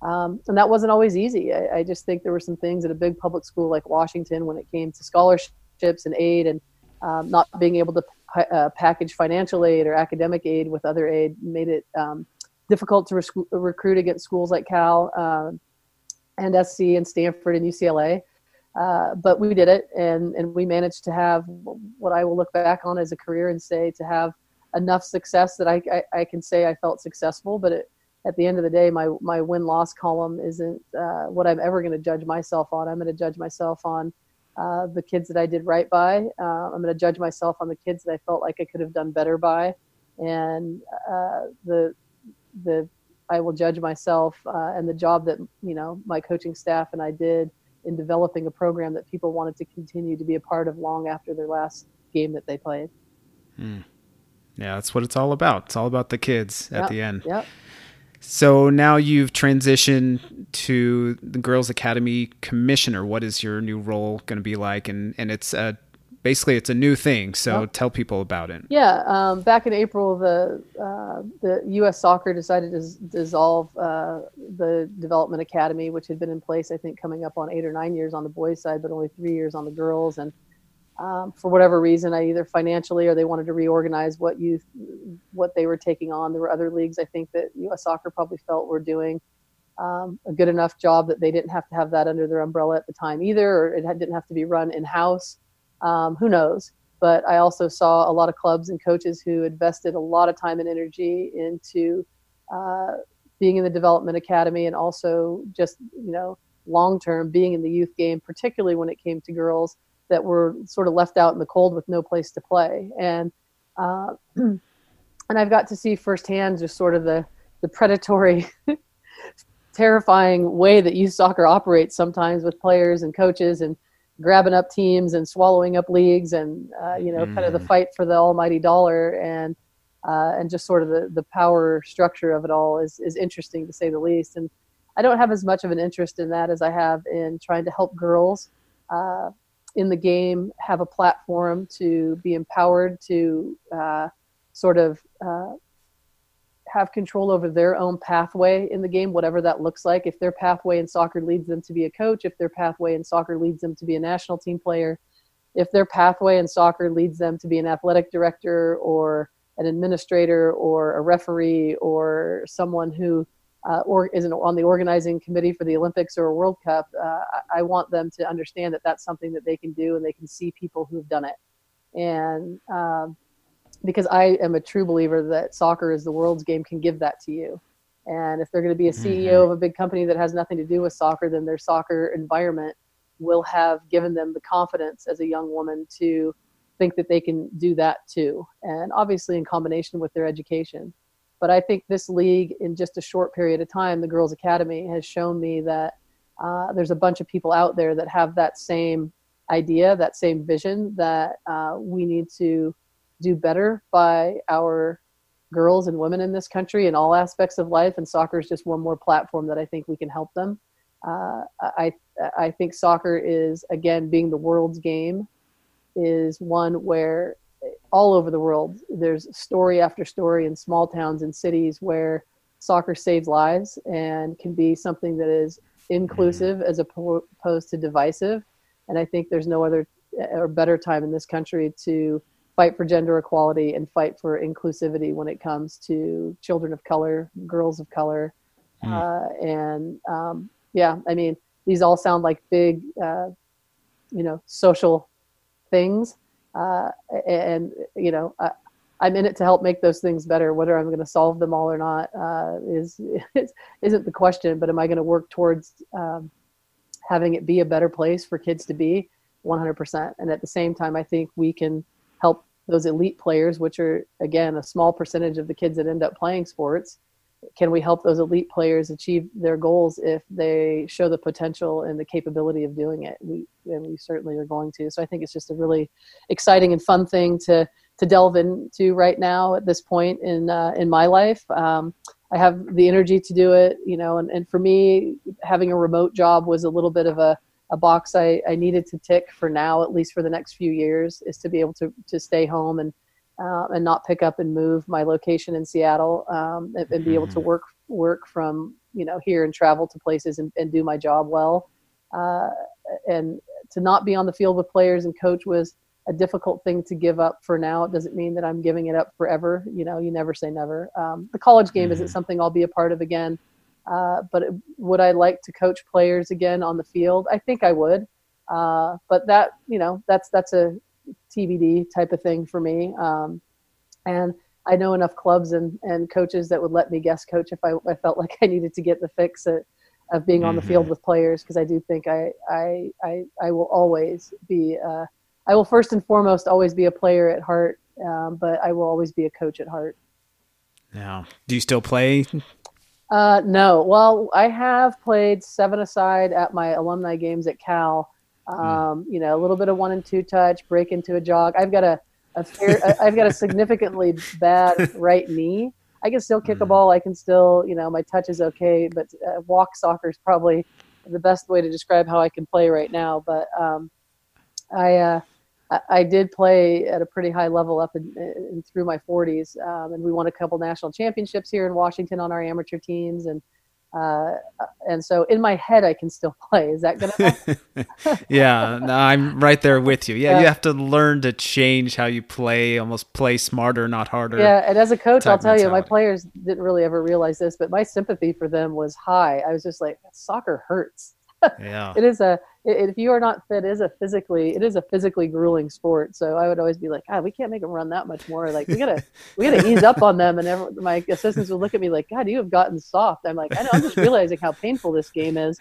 um, and that wasn't always easy. I, I, just think there were some things at a big public school like Washington when it came to scholarships and aid, and um, not being able to uh, package financial aid or academic aid with other aid made it um, difficult to rec- recruit against schools like Cal um, and SC and Stanford and UCLA. uh, but we did it, and and we managed to have what I will look back on as a career and say to have enough success that I I, I can say I felt successful. But it, at the end of the day, my my win loss column isn't uh, what I'm ever going to judge myself on. I'm going to judge myself on uh, the kids that I did right by. Uh, I'm going to judge myself on the kids that I felt like I could have done better by, and uh, the the I will judge myself uh, and the job that you know my coaching staff and I did in developing a program that people wanted to continue to be a part of long after their last game that they played. Hmm. Yeah, that's what it's all about. It's all about the kids at yep. the end. Yep. So now you've transitioned to the Girls Academy commissioner. What is your new role going to be like? And and it's a basically it's a new thing. So tell people about it. Yeah, um, back in April, the uh, the U.S. Soccer decided to dissolve uh, the Development Academy, which had been in place, I think, coming up on eight or nine years on the boys' side, but only three years on the girls. And um, for whatever reason, I either financially or they wanted to reorganize what youth, what they were taking on. There were other leagues I think that U.S. Soccer probably felt were doing. Um, a good enough job that they didn't have to have that under their umbrella at the time either, or it didn't have to be run in house. Um, who knows? But I also saw a lot of clubs and coaches who invested a lot of time and energy into uh, being in the development academy and also just, you know, long term being in the youth game, particularly when it came to girls that were sort of left out in the cold with no place to play. And uh, and I've got to see firsthand just sort of the the predatory, terrifying way that youth soccer operates sometimes with players and coaches and grabbing up teams and swallowing up leagues and uh, you know mm. kind of the mm. fight for the almighty dollar and uh, and just sort of the, the power structure of it all is, is interesting to say the least and i don't have as much of an interest in that as i have in trying to help girls uh, in the game have a platform to be empowered to uh, sort of uh, have control over their own pathway in the game, whatever that looks like. If their pathway in soccer leads them to be a coach, if their pathway in soccer leads them to be a national team player, if their pathway in soccer leads them to be an athletic director or an administrator or a referee or someone who uh, or is on the organizing committee for the Olympics or a World Cup, uh, I want them to understand that that's something that they can do and they can see people who've done it. And um, because I am a true believer that soccer is the world's game can give that to you. And if they're going to be a CEO mm-hmm. of a big company that has nothing to do with soccer, then their soccer environment will have given them the confidence as a young woman to think that they can do that too. And obviously, in combination with their education. But I think this league, in just a short period of time, the Girls Academy has shown me that uh, there's a bunch of people out there that have that same idea, that same vision that uh, we need to do better by our girls and women in this country in all aspects of life. And soccer is just one more platform that I think we can help them. Uh, I I think soccer is again being the world's game is one where all over the world there's story after story in small towns and cities where soccer saves lives and can be something that is inclusive as opposed to divisive. And I think there's no other or better time in this country to fight for gender equality and fight for inclusivity when it comes to children of color, girls of color, mm. uh, and um, yeah, I mean these all sound like big, uh, you know, social things, uh, and you know. I'm in it to help make those things better. Whether I'm going to solve them all or not uh, is, is isn't the question. But am I going to work towards um, having it be a better place for kids to be? 100%. And at the same time, I think we can help those elite players, which are again a small percentage of the kids that end up playing sports. Can we help those elite players achieve their goals if they show the potential and the capability of doing it? We and we certainly are going to. So I think it's just a really exciting and fun thing to to delve into right now at this point in uh, in my life. Um, I have the energy to do it, you know, and, and for me, having a remote job was a little bit of a a box I, I needed to tick for now, at least for the next few years, is to be able to, to stay home and uh, and not pick up and move my location in Seattle um, and, and, be able to mm-hmm. work work from you know here and travel to places and, and do my job well. Uh, and to not be on the field with players and coach was a difficult thing to give up for now. It doesn't mean that I'm giving it up forever. You know, you never say never. Um, the college game mm-hmm. isn't something I'll be a part of again. Uh, but would I like to coach players again on the field? I think I would. Uh, but that you know that's that's a TBD type of thing for me. Um, and I know enough clubs and, and coaches that would let me guest coach if I, I felt like I needed to get the fix of, of being on the field mm-hmm. with players because I do think I, I, I, I will always be, uh, I will first and foremost always be a player at heart, um, but I will always be a coach at heart. Now, do you still play? Uh, no. Well, I have played seven aside at my alumni games at Cal. Hmm. Um, mm. You know, a little bit of one and two touch, break into a jog. I've got a a fair, I've got a significantly bad right knee. I can still kick a mm. ball. I can still, you know, my touch is okay, but uh, walk soccer is probably the best way to describe how I can play right now. But um, I, uh, I, did play at a pretty high level up in, in through my 40s, um, and we won a couple national championships here in Washington on our amateur teams, and uh, and so in my head I can still play. Is that gonna? yeah, no, I'm right there with you. Yeah, yeah, you have to learn to change how you play, almost play smarter, not harder. Yeah, and as a coach, I'll tell mentality. you, my players didn't really ever realize this, but my sympathy for them was high. I was just like, soccer hurts. yeah, it is a if you are not fit, it is a physically it is a physically grueling sport. So I would always be like, God, we can't make them run that much more. Like we gotta we gotta ease up on them. And every, my assistants would look at me like, God, you have gotten soft. I'm like, I know. I'm just realizing how painful this game is,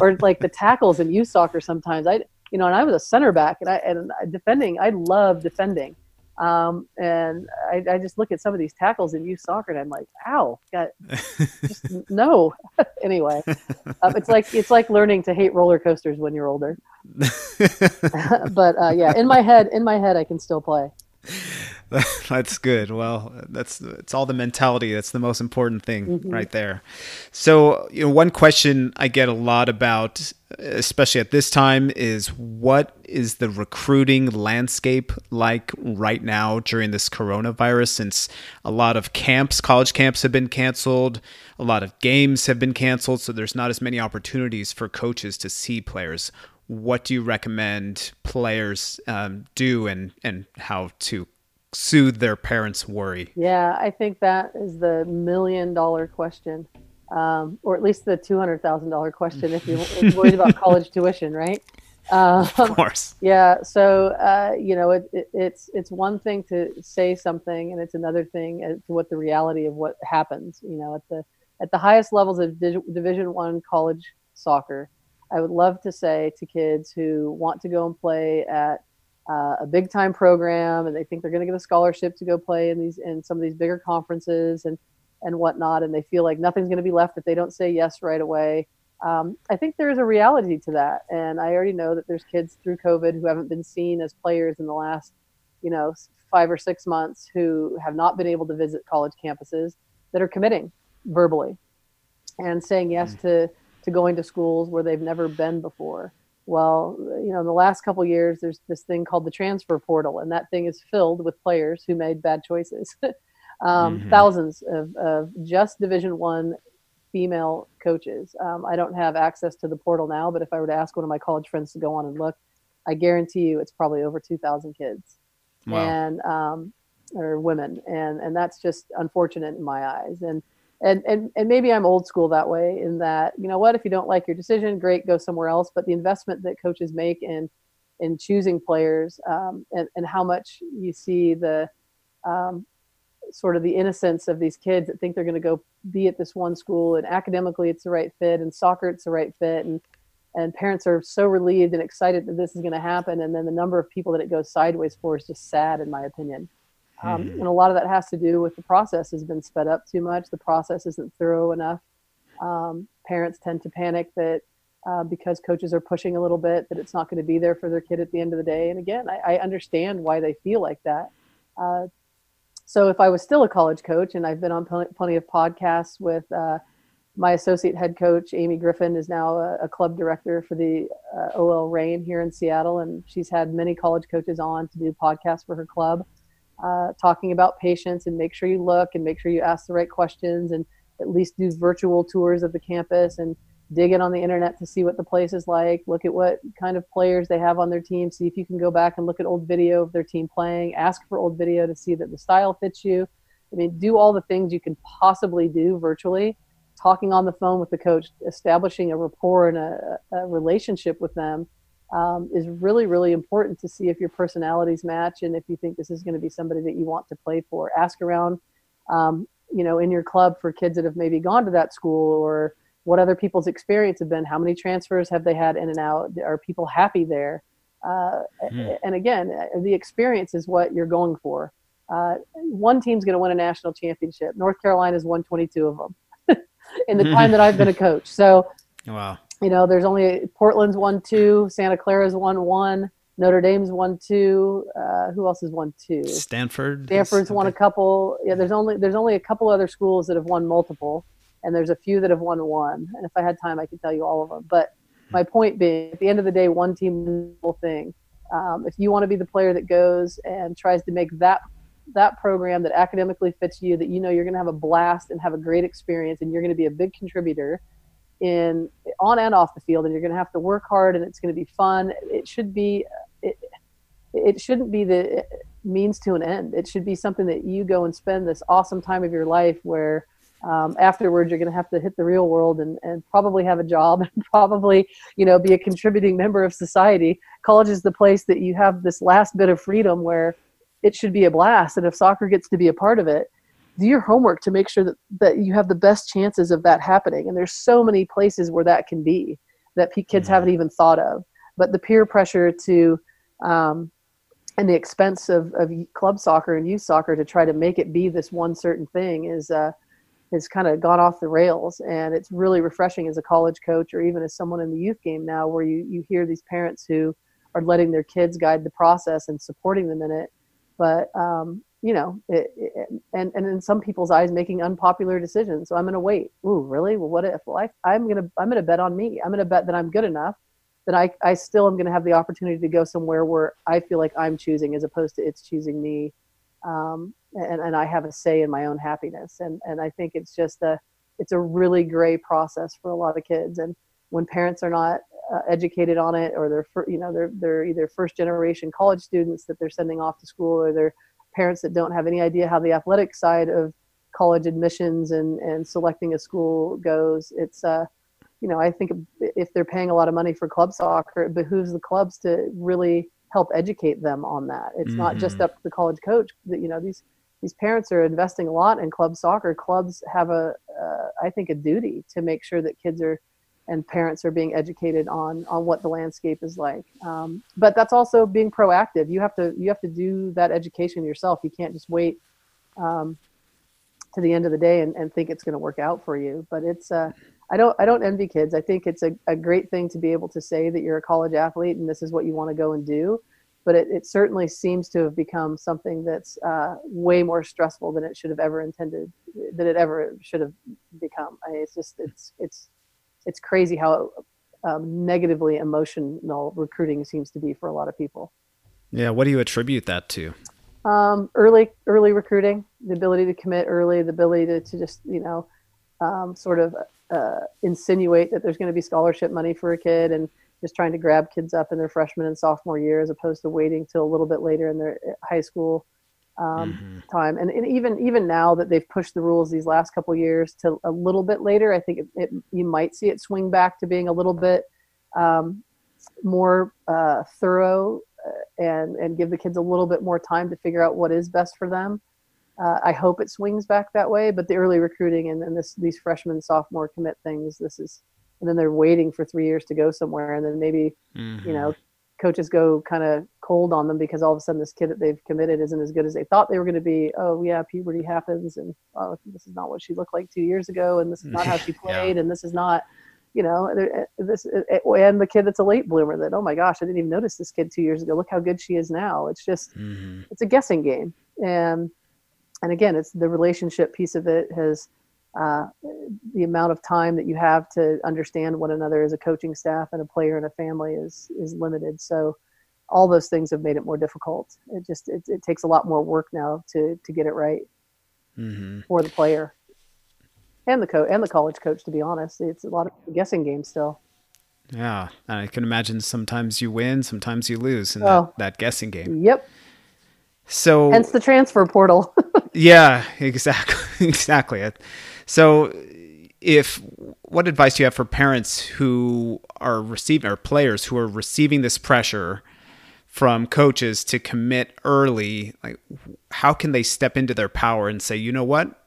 or like the tackles in youth soccer. Sometimes I, you know, and I was a center back, and I and defending. I love defending. Um, and I, I, just look at some of these tackles in youth soccer, and I'm like, "Ow, got just no." anyway, um, it's like it's like learning to hate roller coasters when you're older. but uh, yeah, in my head, in my head, I can still play. that's good. Well, that's it's all the mentality. That's the most important thing mm-hmm. right there. So, you know, one question I get a lot about, especially at this time, is what is the recruiting landscape like right now during this coronavirus? Since a lot of camps, college camps, have been canceled, a lot of games have been canceled, so there's not as many opportunities for coaches to see players what do you recommend players um, do and and how to soothe their parents' worry? Yeah, I think that is the million dollar question, um, or at least the two hundred thousand dollar question if you're worried about college tuition, right? Um, of course. Yeah. So uh, you know, it, it, it's it's one thing to say something, and it's another thing as to what the reality of what happens. You know, at the at the highest levels of Division One college soccer, I would love to say to kids who want to go and play at uh, a big time program and they think they're going to get a scholarship to go play in these in some of these bigger conferences and and whatnot and they feel like nothing's going to be left if they don't say yes right away um, i think there's a reality to that and i already know that there's kids through covid who haven't been seen as players in the last you know five or six months who have not been able to visit college campuses that are committing verbally and saying yes mm-hmm. to to going to schools where they've never been before well, you know, in the last couple years, there's this thing called the transfer portal, and that thing is filled with players who made bad choices. um, mm-hmm. Thousands of, of just Division One female coaches. Um, I don't have access to the portal now, but if I were to ask one of my college friends to go on and look, I guarantee you it's probably over 2,000 kids wow. and um, or women, and and that's just unfortunate in my eyes. And and, and and maybe I'm old school that way in that you know what if you don't like your decision great go somewhere else. But the investment that coaches make in in choosing players um, and, and how much you see the um, sort of the innocence of these kids that think they're going to go be at this one school and academically it's the right fit and soccer it's the right fit and and parents are so relieved and excited that this is going to happen. And then the number of people that it goes sideways for is just sad in my opinion um, mm-hmm. And a lot of that has to do with the process has been sped up too much. The process isn't thorough enough. Um, parents tend to panic that uh, because coaches are pushing a little bit, that it's not going to be there for their kid at the end of the day. And again, I, I understand why they feel like that. Uh, so if I was still a college coach, and I've been on pl- plenty of podcasts with uh, my associate head coach, Amy Griffin, is now a, a club director for the uh, OL Reign here in Seattle, and she's had many college coaches on to do podcasts for her club uh, talking about patience and make sure you look and make sure you ask the right questions and at least do virtual tours of the campus and dig in on the internet to see what the place is like look at what kind of players they have on their team see if you can go back and look at old video of their team playing ask for old video to see that the style fits you. I mean do all the things you can possibly do virtually. Talking on the phone with the coach establishing a rapport and a, a relationship with them um, is really, really important to see if your personalities match and if you think this is going to be somebody that you want to play for. Ask around, um, you know, in your club for kids that have maybe gone to that school or what other people's experience have been. How many transfers have they had in and out? Are people happy there? Uh, mm. And again, the experience is what you're going for. Uh, one team's going to win a national championship. North Carolina's won 22 of them in the time that I've been a coach. So, wow you know, there's only Portland's won two, Santa Clara's won one, Notre Dame's won two. Uh, who else has won two? Stanford. Stanford's won a couple. Yeah, there's only there's only a couple other schools that have won multiple, and there's a few that have won one. And if I had time, I could tell you all of them. But my point being, at the end of the day, one team whole thing. Um, if you want to be the player that goes and tries to make that that program that academically fits you, that you know you're going to have a blast and have a great experience, and you're going to be a big contributor in on and off the field and you're going to have to work hard and it's going to be fun. It should be it, it shouldn't be the means to an end. It should be something that you go and spend this awesome time of your life where um, afterwards you're going to have to hit the real world and, and probably have a job and probably you know be a contributing member of society. College is the place that you have this last bit of freedom where it should be a blast and if soccer gets to be a part of it do your homework to make sure that, that you have the best chances of that happening. And there's so many places where that can be that kids mm-hmm. haven't even thought of. But the peer pressure to, um, and the expense of, of club soccer and youth soccer to try to make it be this one certain thing is, uh, has kind of gone off the rails. And it's really refreshing as a college coach or even as someone in the youth game now where you, you hear these parents who are letting their kids guide the process and supporting them in it. But um, you know, it, it, and and in some people's eyes, making unpopular decisions. So I'm going to wait. Ooh, really? Well, what if? Well, I, I'm going to I'm going to bet on me. I'm going to bet that I'm good enough that I I still am going to have the opportunity to go somewhere where I feel like I'm choosing as opposed to it's choosing me, um, and and I have a say in my own happiness. And and I think it's just a it's a really gray process for a lot of kids. And when parents are not uh, educated on it, or they're you know they're they're either first generation college students that they're sending off to school, or they're parents that don't have any idea how the athletic side of college admissions and, and selecting a school goes. It's, uh, you know, I think if they're paying a lot of money for club soccer, it behooves the clubs to really help educate them on that. It's mm-hmm. not just mm-hmm. up to the college coach. That you know these these parents are investing a lot in club soccer. Clubs have a, uh, I think, a duty to make sure that kids are and parents are being educated on on what the landscape is like. Um, but that's also being proactive. You have to you have to do that education yourself. You can't just wait um, to the end of the day and, and think it's going to work out for you. But it's uh, i don't i don't envy kids. I think it's a, a great thing to be able to say that you're a college athlete and this is what you want to go and do. But it, it certainly seems to have become something that's uh, way more stressful than it should have ever intended that it ever should have become. I it's just it's it's it's crazy how um, negatively emotional recruiting seems to be for a lot of people. Yeah, what do you attribute that to? Um, early early recruiting, the ability to commit early, the ability to, to just you know um, sort of uh, insinuate that there's going to be scholarship money for a kid and just trying to grab kids up in their freshman and sophomore year as opposed to waiting till a little bit later in their high school um, mm-hmm. time. And, and even even now that they've pushed the rules these last couple years to a little bit later, I think it, it, you might see it swing back to being a little bit um, more uh, thorough uh, and and give the kids a little bit more time to figure out what is best for them. Uh, I hope it swings back that way. But the early recruiting and, and this these freshman sophomore commit things, this is and then they're waiting for three years to go somewhere, and then maybe mm-hmm. you know coaches go kind of cold on them because all of a sudden this kid that they've committed isn't as good as they thought they were going to be. Oh yeah, puberty happens, and oh, this is not what she looked like two years ago, and this is not how she played, yeah. and this is not, you know, this and the kid that's a late bloomer that oh my gosh, I didn't even notice this kid two years ago. Look how good she is now. It's just, mm-hmm. it's a guessing game, and and again, it's the relationship piece of it has uh, the amount of time that you have to understand one another as a coaching staff and a player and a family is is limited. So all those things have made it more difficult. It just it, it takes a lot more work now to to get it right mm-hmm. for the player and the coach and the college coach. To be honest, it's a lot of guessing game still. Yeah, and I can imagine sometimes you win, sometimes you lose in oh. that, that guessing game. Yep. So hence the transfer portal. yeah, exactly, exactly. So if what advice do you have for parents who are receiving or players who are receiving this pressure from coaches to commit early? Like, how can they step into their power and say, you know what,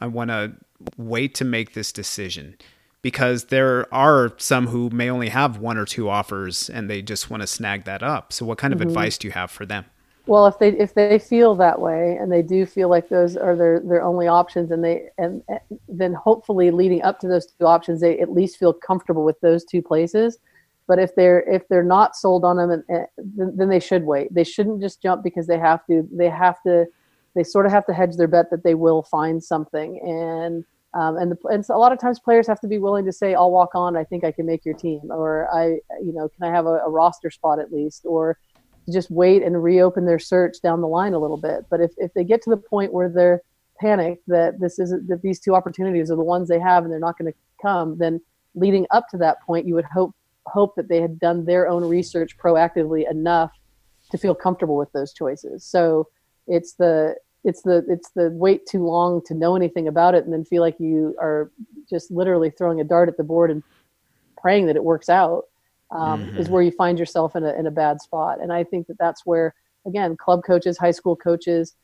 I want to wait to make this decision? Because there are some who may only have one or two offers and they just want to snag that up. So, what kind of mm-hmm. advice do you have for them? Well if they if they feel that way and they do feel like those are their their only options and they and, and, then hopefully leading up to those two options they at least feel comfortable with those two places. But if they're if they're not sold on them and, and then, then, they should wait. They shouldn't just jump because they have to they have to they sort of have to hedge their bet that they will find something. And um, and, the, and so a lot of times players have to be willing to say i'll walk on. I think i can make your team. Or i you know can i have a, a roster spot at least? Or just wait and reopen their search down the line a little bit. But if, if they get to the point where they're panicked that this is that these two opportunities are the ones they have and they're not going to come, then leading up to that point, you would hope hope that they had done their own research proactively enough to feel comfortable with those choices. So it's the it's the it's the wait too long to know anything about it and then feel like you are just literally throwing a dart at the board and praying that it works out um, mm-hmm. is where you find yourself in a, in a bad spot. And I think that that's where, again, club coaches, high school coaches,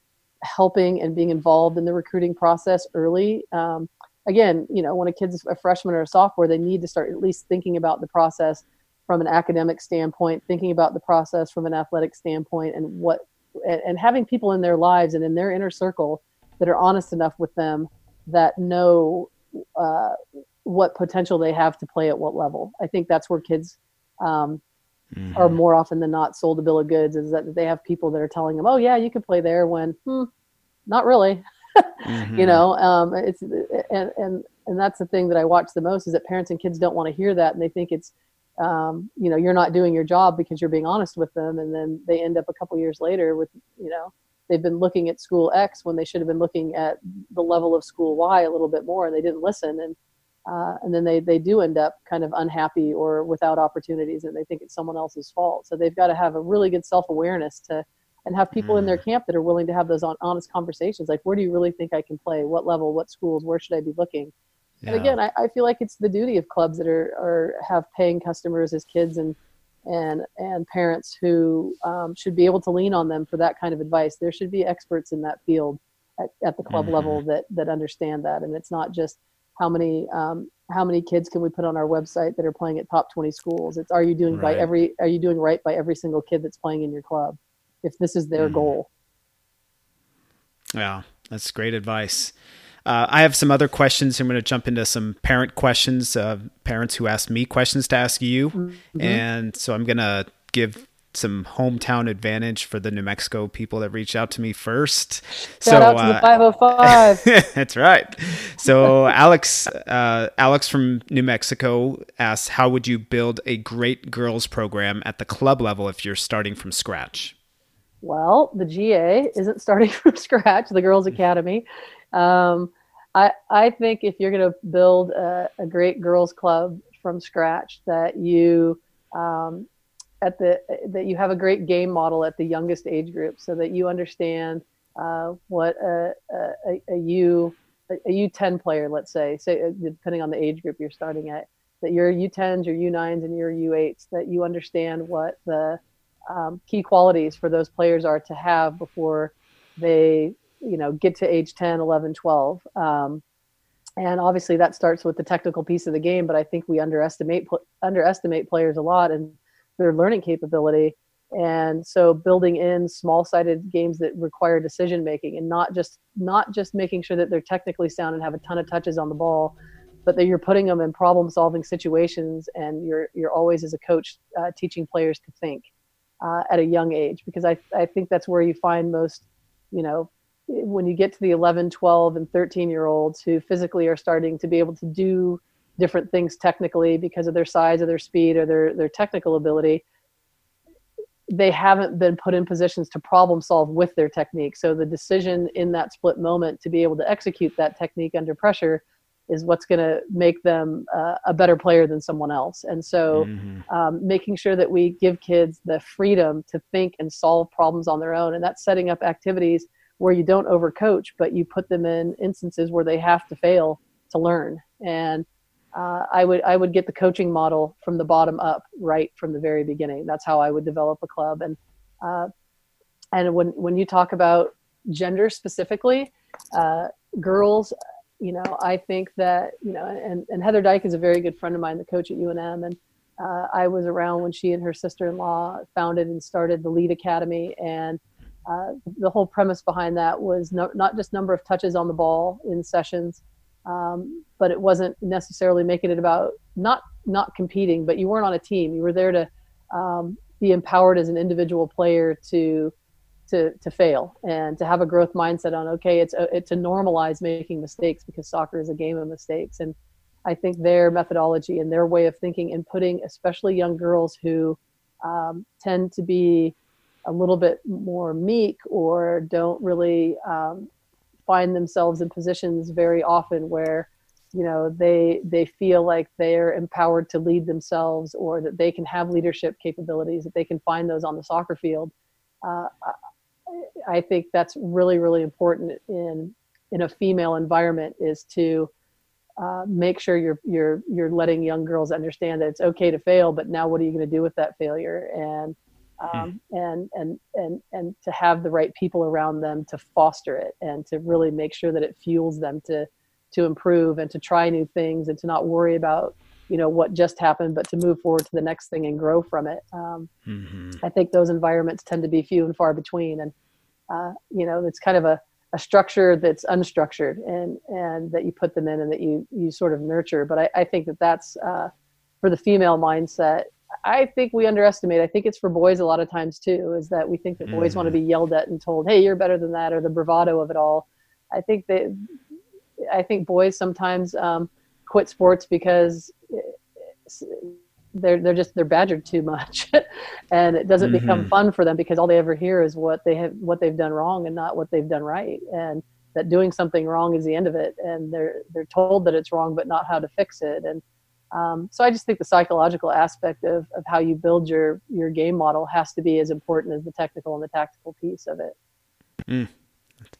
helping and being involved in the recruiting process early. Um, again, you know, when a kid's a freshman or a sophomore, they need to start at least thinking about the process from an academic standpoint, thinking about the process from an athletic standpoint, and what and, and having people in their lives and in their inner circle that are honest enough with them that know uh, what potential they have to play at what level. I think that's where kids um, mm-hmm. are more often than not sold a bill of goods is that they have people that are telling them, oh yeah, you can play there when, hmm, not really. mm-hmm. You know, um, it's and and and that's the thing that I watch the most is that parents and kids don't want to hear that and they think it's um, you know you're not doing your job because you're being honest with them and then they end up a couple years later with you know they've been looking at school X when they should have been looking at the level of school Y a little bit more and they didn't listen and uh, and then they, they do end up kind of unhappy or without opportunities and they think it's someone else's fault so they've got to have a really good self-awareness to and have people mm. in their mm. camp that are willing to have those on, honest conversations like where do you really think i can play what level what schools where should i be looking yeah. and again I, I feel like it's the duty of clubs that are, are have paying customers as kids and and and parents who um, should be able to lean on them for that kind of advice there should be experts in that field at, at the club mm-hmm. level that that understand that and it's not just how many um, how many kids can we put on our website that are playing at top 20 schools it's are you doing right. by every are you doing right by every single kid that's playing in your club if this is their mm. goal yeah that's great advice uh, I have some other questions. I'm going to jump into some parent questions, uh, parents who asked me questions to ask you. Mm-hmm. And so I'm going to give some hometown advantage for the New Mexico people that reached out to me first. Shout so, out to uh, the 505. that's right. So Alex, uh, Alex from New Mexico asks, how would you build a great girls program at the club level if you're starting from scratch? Well, the GA isn't starting from scratch. The Girls Academy. Um, I I think if you're going to build a, a, great girls club from scratch, that you um, at the that you have a great game model at the youngest age group so that you understand uh, what a, a, a U a U10 player, let's say, say uh, depending on the age group you're starting at, that your U10s, your U9s, and your U8s, that you understand what the um, key qualities for those players are to have before they, you know, get to age 10, 11, 12. Um, and obviously that starts with the technical piece of the game, but I think we underestimate underestimate players a lot and their learning capability. And so building in small sided games that require decision making and not just not just making sure that they're technically sound and have a ton of touches on the ball but that you're putting them in problem solving situations and you're you're always as a coach uh, teaching players to think uh, at a young age. Because I, I think that's where you find most you know when you get to the 11 12 and 13 year olds who physically are starting to be able to do different things technically because of their size or their speed or their, their technical ability they haven't been put in positions to problem solve with their technique. So the decision in that split moment to be able to execute that technique under pressure is what's going to make them uh, a better player than someone else. And so mm-hmm. um, making sure that we give kids the freedom to think and solve problems on their own and that's setting up activities where you don't overcoach but you put them in instances where they have to fail to learn. And uh, I would I would get the coaching model from the bottom up right from the very beginning. That's how I would develop a club. And uh, and when when you talk about gender specifically, uh, girls, you know, I think that you know, and, and Heather Dyche is a very good friend of mine, the coach at UNM, and uh, I was around when she and her sister-in-law founded and started the Lead Academy, and uh, the whole premise behind that was no, not just number of touches on the ball in sessions, um, but it wasn't necessarily making it about not not competing, but you weren't on a team. You were there to um, be empowered as an individual player to to to fail and to have a growth mindset on okay, it's a, it, to normalize making mistakes because soccer is a game of mistakes. And I think their methodology and their way of thinking and putting especially young girls who um, tend to be a little bit more meek or don't really um, find themselves in positions very often where you know they they feel like they're empowered to lead themselves or that they can have leadership capabilities that they can find those on the soccer field. Uh, i think that's really really important in in a female environment is to uh, make sure you're you're you're letting young girls understand that it's okay to fail but now what are you going to do with that failure? And Hmm. um, and and and and to have the right people around them to foster it and to really make sure that it fuels them to to improve and to try new things and to not worry about you know what just happened but to move forward to the next thing and grow from it um, mm-hmm. i think those environments tend to be few and far between and uh, you know it's kind of a, a structure that's unstructured and and that you put them in and that you you sort of nurture but i, I think that that's uh, for the female mindset I think we underestimate. I think it's for boys a lot of times too, is that we think that boys mm. want to be yelled at and told, "Hey, you're better than that," or the bravado of it all. I think that I think boys sometimes um, quit sports because they're they're just they're badgered too much, and it doesn't mm-hmm. become fun for them because all they ever hear is what they have what they've done wrong and not what they've done right, and that doing something wrong is the end of it, and they're they're told that it's wrong but not how to fix it, and um, so I just think the psychological aspect of, of how you build your your game model has to be as important as the technical and the tactical piece of it. Mm.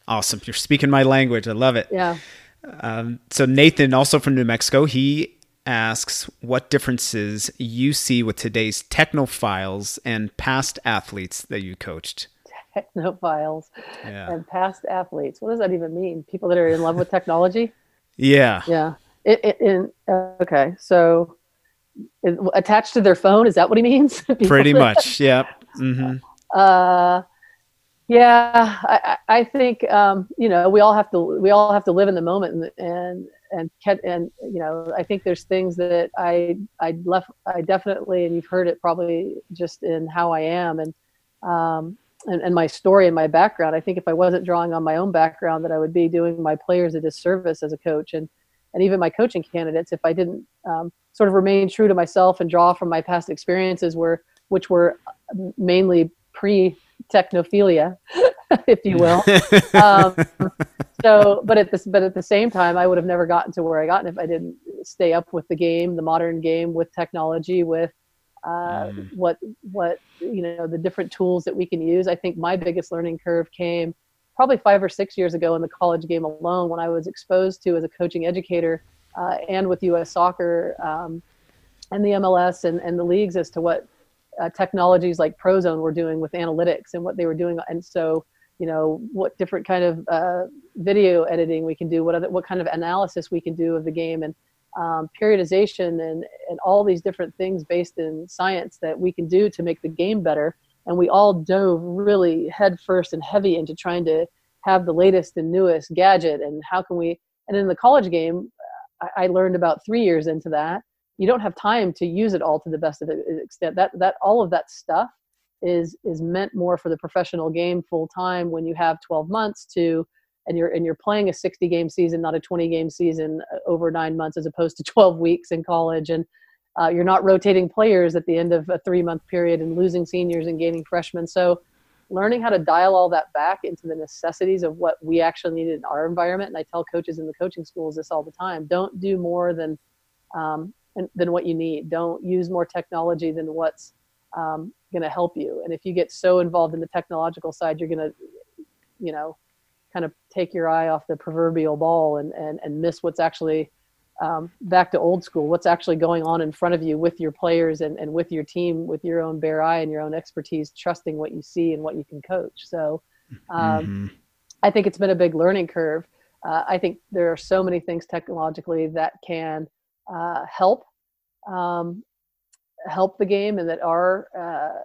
Awesome, you're speaking my language. I love it. Yeah. Um, so Nathan, also from New Mexico, he asks what differences you see with today's technophiles and past athletes that you coached. Technophiles yeah. and past athletes. What does that even mean? People that are in love with technology? Yeah. Yeah. It, it, in, okay, so it, attached to their phone is that what he means? Pretty much, yeah. Mm-hmm. Uh, yeah, I, I think um, you know we all have to we all have to live in the moment and and and, and you know I think there's things that I I left I definitely and you've heard it probably just in how I am and um, and, and my story and my background. I think if I wasn't drawing on my own background, that I would be doing my players a disservice as a coach and and even my coaching candidates if I didn't um, sort of remain true to myself and draw from my past experiences, were which were mainly pre technophilia, if you will. um, so, but at this, but at the same time, I would have never gotten to where I gotten if I didn't stay up with the game, the modern game, with technology, with uh, mm. what what you know the different tools that we can use. I think my biggest learning curve came probably five or six years ago in the college game alone when I was exposed to as a coaching educator uh, and with U.S. Soccer um, and the MLS and, and the leagues as to what uh, technologies like Prozone were doing with analytics and what they were doing. And so, you know, what different kind of uh, video editing we can do, what other, what kind of analysis we can do of the game, and um, periodization, and and all these different things based in science that we can do to make the game better and we all dove really headfirst and heavy into trying to have the latest and newest gadget. And how can we and in the college game I, learned about three years into that you don't have time to use it all to the best of the extent. That that all of that stuff is is meant more for the professional game full time when you have 12 months to and you're and you're playing a 60 game season not a 20 game season uh, over nine months as opposed to 12 weeks in college. And uh, you're not rotating players at the end of a three month period and losing seniors and gaining freshmen. So, learning how to dial all that back into the necessities of what we actually need in our environment. And I tell coaches in the coaching schools this all the time: don't do more than um, than what you need. Don't use more technology than what's um, going to help you. And if you get so involved in the technological side, you're going to, you know, kind of take your eye off the proverbial ball and and and miss what's actually um, back to old school what's actually going on in front of you with your players and, and with your team with your own bare eye and your own expertise trusting what you see and what you can coach. So um, mm-hmm. i think it's been a big learning curve. Uh, i think there are so many things technologically that can uh, help um, help the game and that are uh,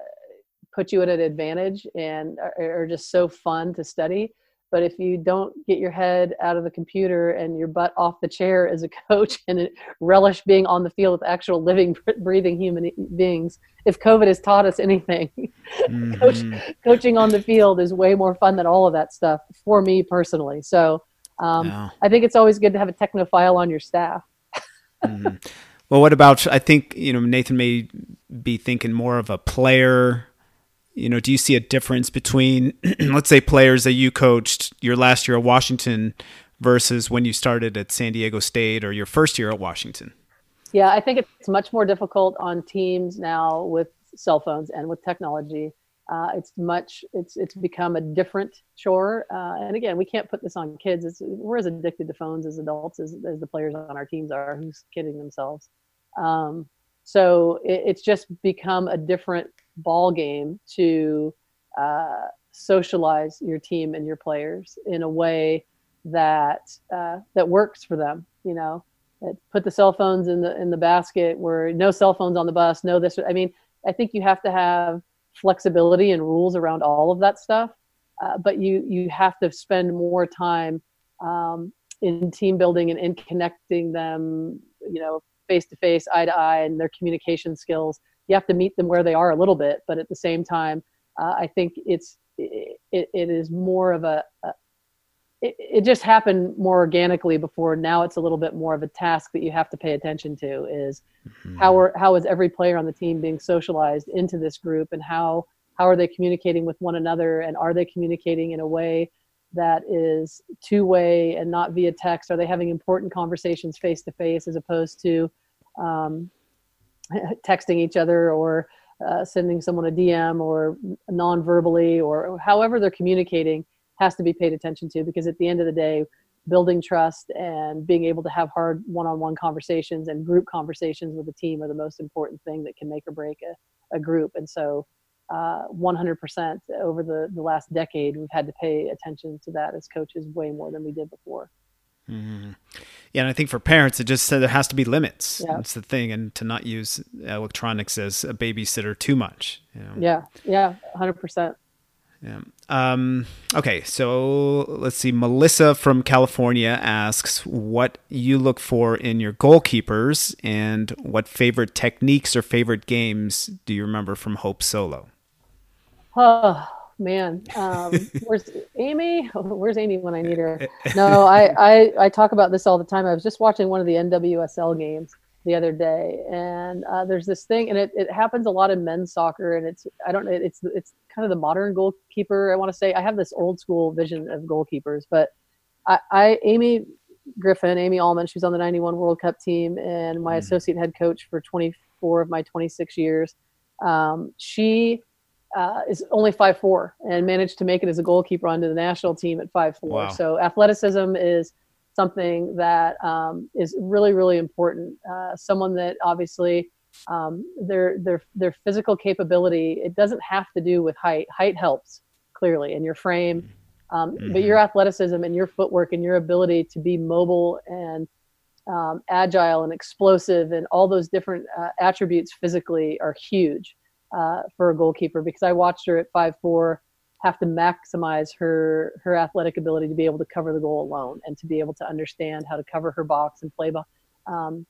put you at an advantage and are, are just so fun to study but if you don't get your head out of the computer and your butt off the chair as a coach and relish being on the field with actual living, breathing human beings, if COVID has taught us anything, mm-hmm. coach, coaching on the field is way more fun than all of that stuff for me personally. So um, yeah. I think it's always good to have a technophile on your staff. mm-hmm. Well, what about? I think you know Nathan may be thinking more of a player you know, do you see a difference between, let's say, players that you coached your last year at Washington versus when you started at San Diego State or your first year at Washington? Yeah, I think it's much more difficult on teams now with cell phones and with technology. Uh, it's much it's it's become a different chore. Uh, and again, we can't put this on kids. It's, we're as addicted to phones as adults as, as the players on our teams are. Who's kidding themselves? Um, so it, it's just become a different ball game to uh, socialize your team and your players in a way that uh, that works for them. You know, put the cell phones in the in the basket where no cell phones on the bus. No this. I mean, I think you have to have flexibility and rules around all of that stuff. Uh, but you you have to spend more time um, in team building and in connecting them. You know, face to face, eye to eye, and their communication skills you have to meet them where they are a little bit, but at the same time, uh, I think it's it, it is more of a, a it, it, just happened more organically before. Now it's a little bit more of a task that you have to pay attention to. Is mm-hmm. how are how is every player on the team being socialized into this group, and how how are they communicating with one another, and are they communicating in a way that is two way and not via text? Are they having important conversations face to face as opposed to um, texting each other or uh, sending someone a DM or non-verbally or however they're communicating has to be paid attention to because at the end of the day, building trust and being able to have hard one-on-one conversations and group conversations with the team are the most important thing that can make or break a, a group. And so, uh, 100% over the, the last decade, we've had to pay attention to that as coaches way more than we did before. Mm-hmm. Yeah, and I think for parents, it just said there has to be limits. Yeah. That's the thing, and to not use electronics as a babysitter too much. You know? Yeah, yeah, hundred percent. Yeah. Um, okay, so let's see. Melissa from California asks what you look for in your goalkeepers and what favorite techniques or favorite games do you remember from Hope Solo? Oh, man. Um, where's Amy? Where's Amy when I need her? No, I, I, I talk about this all the time. I was just watching one of the NWSL games the other day, and uh, there's this thing, and it, it happens a lot in men's soccer, and it's I don't it's it's kind of the modern goalkeeper. I want to say I have this old school vision of goalkeepers, but I, I Amy Griffin, Amy Allmann, she's on the '91 World Cup team, and my mm. associate head coach for 24 of my 26 years. Um, she uh, is only five four and managed to make it as a goalkeeper onto the national team at five four. Wow. So athleticism is something that um, is really really important. Uh, someone that obviously um, their their their physical capability it doesn't have to do with height. Height helps clearly in your frame, um, mm-hmm. but your athleticism and your footwork and your ability to be mobile and um, agile and explosive and all those different uh, attributes physically are huge uh, for a goalkeeper because I watched her at five four have to maximize her her athletic ability to be able to cover the goal alone and to be able to understand how to cover her box and play. Um,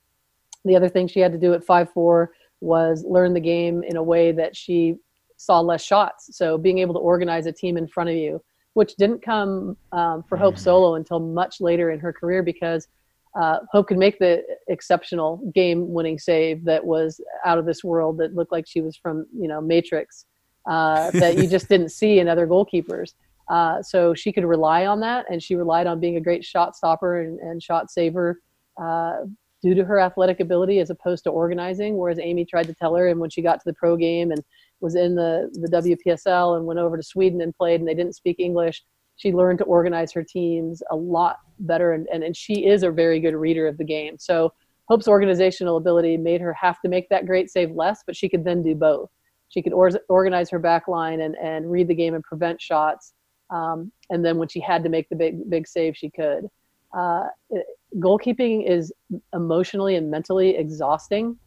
the other thing she had to do at five four was learn the game in a way that she saw less shots. So being able to organize a team in front of you, which didn't come um, for Hope mm-hmm. Solo until much later in her career because uh, Hope could make the exceptional game-winning save that was out of this world that looked like she was from you know Matrix uh, that you just didn't see in other goalkeepers. Uh, so she could rely on that, and she relied on being a great shot stopper and, and shot saver uh, due to her athletic ability as opposed to organizing. Whereas Amy tried to tell her, and when she got to the pro game and was in the the WPSL and went over to Sweden and played, and they didn't speak English she learned to organize her teams a lot better, and, and, and she is a very good reader of the game. So Hope's organizational ability made her have to make that great save less, but she could then do both. She could or- organize her back line and, and read the game and prevent shots. Um, and then when she had to make the big big save, she could. Uh, it, goalkeeping is emotionally and mentally exhausting.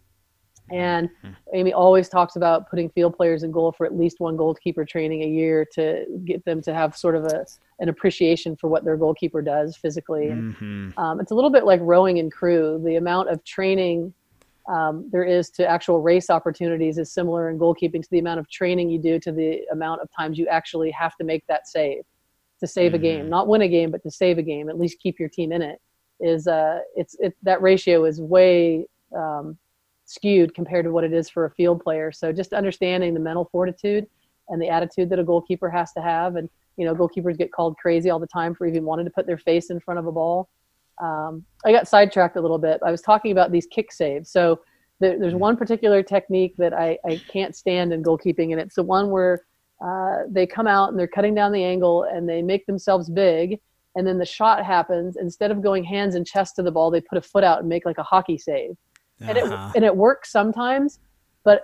And hmm. Amy always talks about putting field players in goal for at least one goalkeeper training a year to get them to have sort of a an appreciation for what their goalkeeper does physically. Mm-hmm. Um, it's a little bit like rowing in crew. The amount of training um, there is to actual race opportunities is similar in goalkeeping to the amount of training you do to the amount of times you actually have to make that save to save mm-hmm. a game, mm-hmm. not win a game, but to save a game, at least keep your team in it. Is uh, it's it that ratio is way um, skewed compared to what it is for a field player. So just understanding the mental fortitude and the attitude that a goalkeeper has to have, and you know, goalkeepers get called crazy all the time for even wanting to put their face in front of a ball um, I got sidetracked a little bit. I was talking about these kick saves. So there, there's one particular technique that I, I can't stand in goalkeeping, and it's the one where uh, they come out and they're cutting down the angle and they make themselves big, and then the shot happens. Instead of going hands and chest to the ball, they put a foot out and make like a hockey save, uh-huh. and it uh-huh. and it works sometimes, but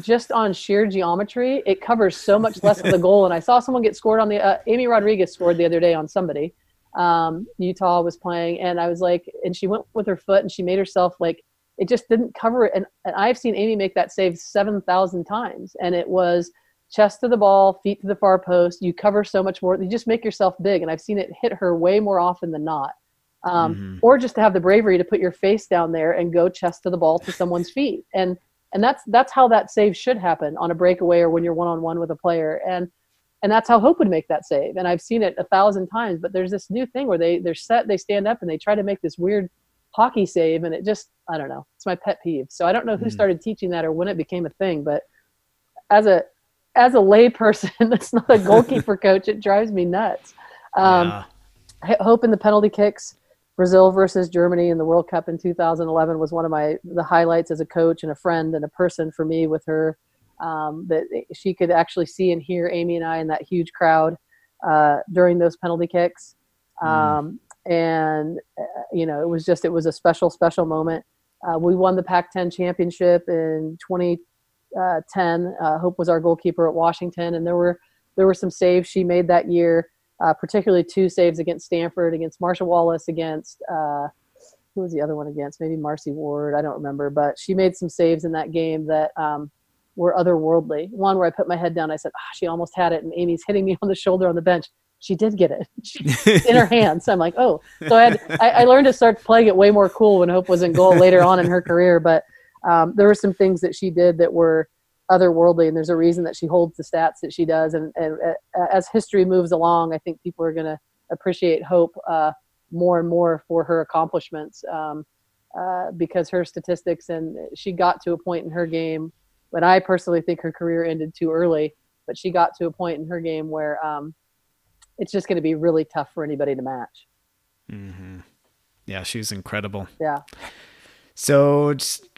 just on sheer geometry, it covers so much less of the goal. And I saw someone get scored on the uh, Amy Rodriguez scored the other day on somebody um, Utah was playing, and I was like, and she went with her foot and she made herself like it just didn't cover it. And, and I've seen Amy make that save seven thousand times, and it was chest to the ball, feet to the far post. You cover so much more. You just make yourself big, and I've seen it hit her way more often than not. Um, mm-hmm. Or just to have the bravery to put your face down there and go chest to the ball to someone's feet, and and that's that's how that save should happen on a breakaway or when you're one on one with a player. And and that's how Hope would make that save. And I've seen it a thousand times. But there's this new thing where they they're set, they stand up, and they try to make this weird hockey save, and it just I don't know. It's my pet peeve. So I don't know who mm. started teaching that or when it became a thing, but as a as a lay person that's not a goalkeeper coach, it drives me nuts. Um, yeah. Hope in the penalty kicks. Brazil versus Germany in the World Cup in 2011 was one of my the highlights as a coach and a friend and a person for me with her um, that she could actually see and hear Amy and I in that huge crowd uh, during those penalty kicks. Mm. Um, and, uh, you know, it was just, it was a special, special moment. Uh, we won the Pac 10 championship in 2010. Uh, Hope was our goalkeeper at Washington, and there were, there were some saves she made that year, uh, particularly two saves against Stanford, against Marcia Wallace, against, uh, who was the other one against? Maybe Marcy Ward. I don't remember, but she made some saves in that game that um, were otherworldly. One where I put my head down, I said, oh, she almost had it, and Amy's hitting me on the shoulder on the bench. She did get it in her hands. I'm like, oh. So I, had, I, I, learned to start playing it way more cool when Hope was in goal later on in her career. But um, there were some things that she did that were otherworldly, and there's a reason that she holds the stats that she does. And, and uh, as history moves along, I think people are going to appreciate Hope uh, more and more for her accomplishments. Um, uh, because her statistics and she got to a point in her game but I personally think her career ended too early. But she got to a point in her game where um, it's just going to be really tough for anybody to match. Mm-hmm. Yeah, she's incredible. Yeah. So just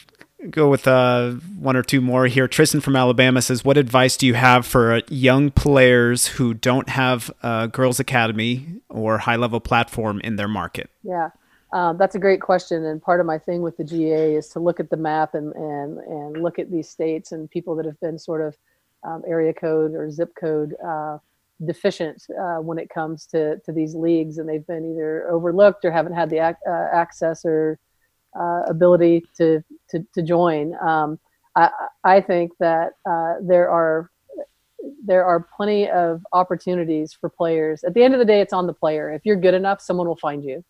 go with uh, one or two more here. Tristan from Alabama says, "What advice do you have for young players who don't have a girls' academy or high level platform in their market?" Yeah. Um, that's a great question, and part of my thing with the GA is to look at the map and and and look at these states and people that have been sort of um, area code or zip code uh, deficient uh, when it comes to to these leagues, and they've been either overlooked or haven't had the ac- uh, access or uh, ability to to, to join. Um, I, I think that uh, there are there are plenty of opportunities for players. At the end of the day, it's on the player. If you're good enough, someone will find you.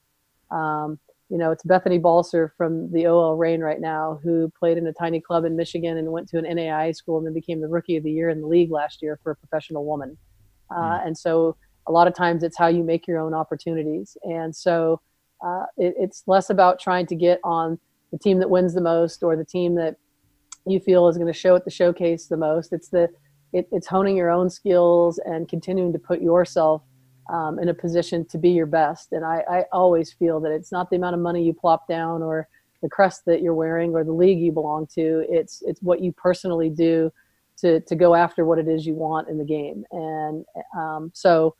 Um, you know, it's Bethany Balcer from the OL Reign right now, who played in a tiny club in Michigan and went to an NAIA school and then became the rookie of the year in the league last year for a professional woman. Uh, mm. And so, a lot of times, it's how you make your own opportunities. And so, uh, it, it's less about trying to get on the team that wins the most or the team that you feel is going to show at the showcase the most. It's the it, it's honing your own skills and continuing to put yourself um, in a position to be your best. And I, I always feel that it's not the amount of money you plop down or the crest that you're wearing or the league you belong to. It's it's what you personally do to to go after what it is you want in the game. And um, so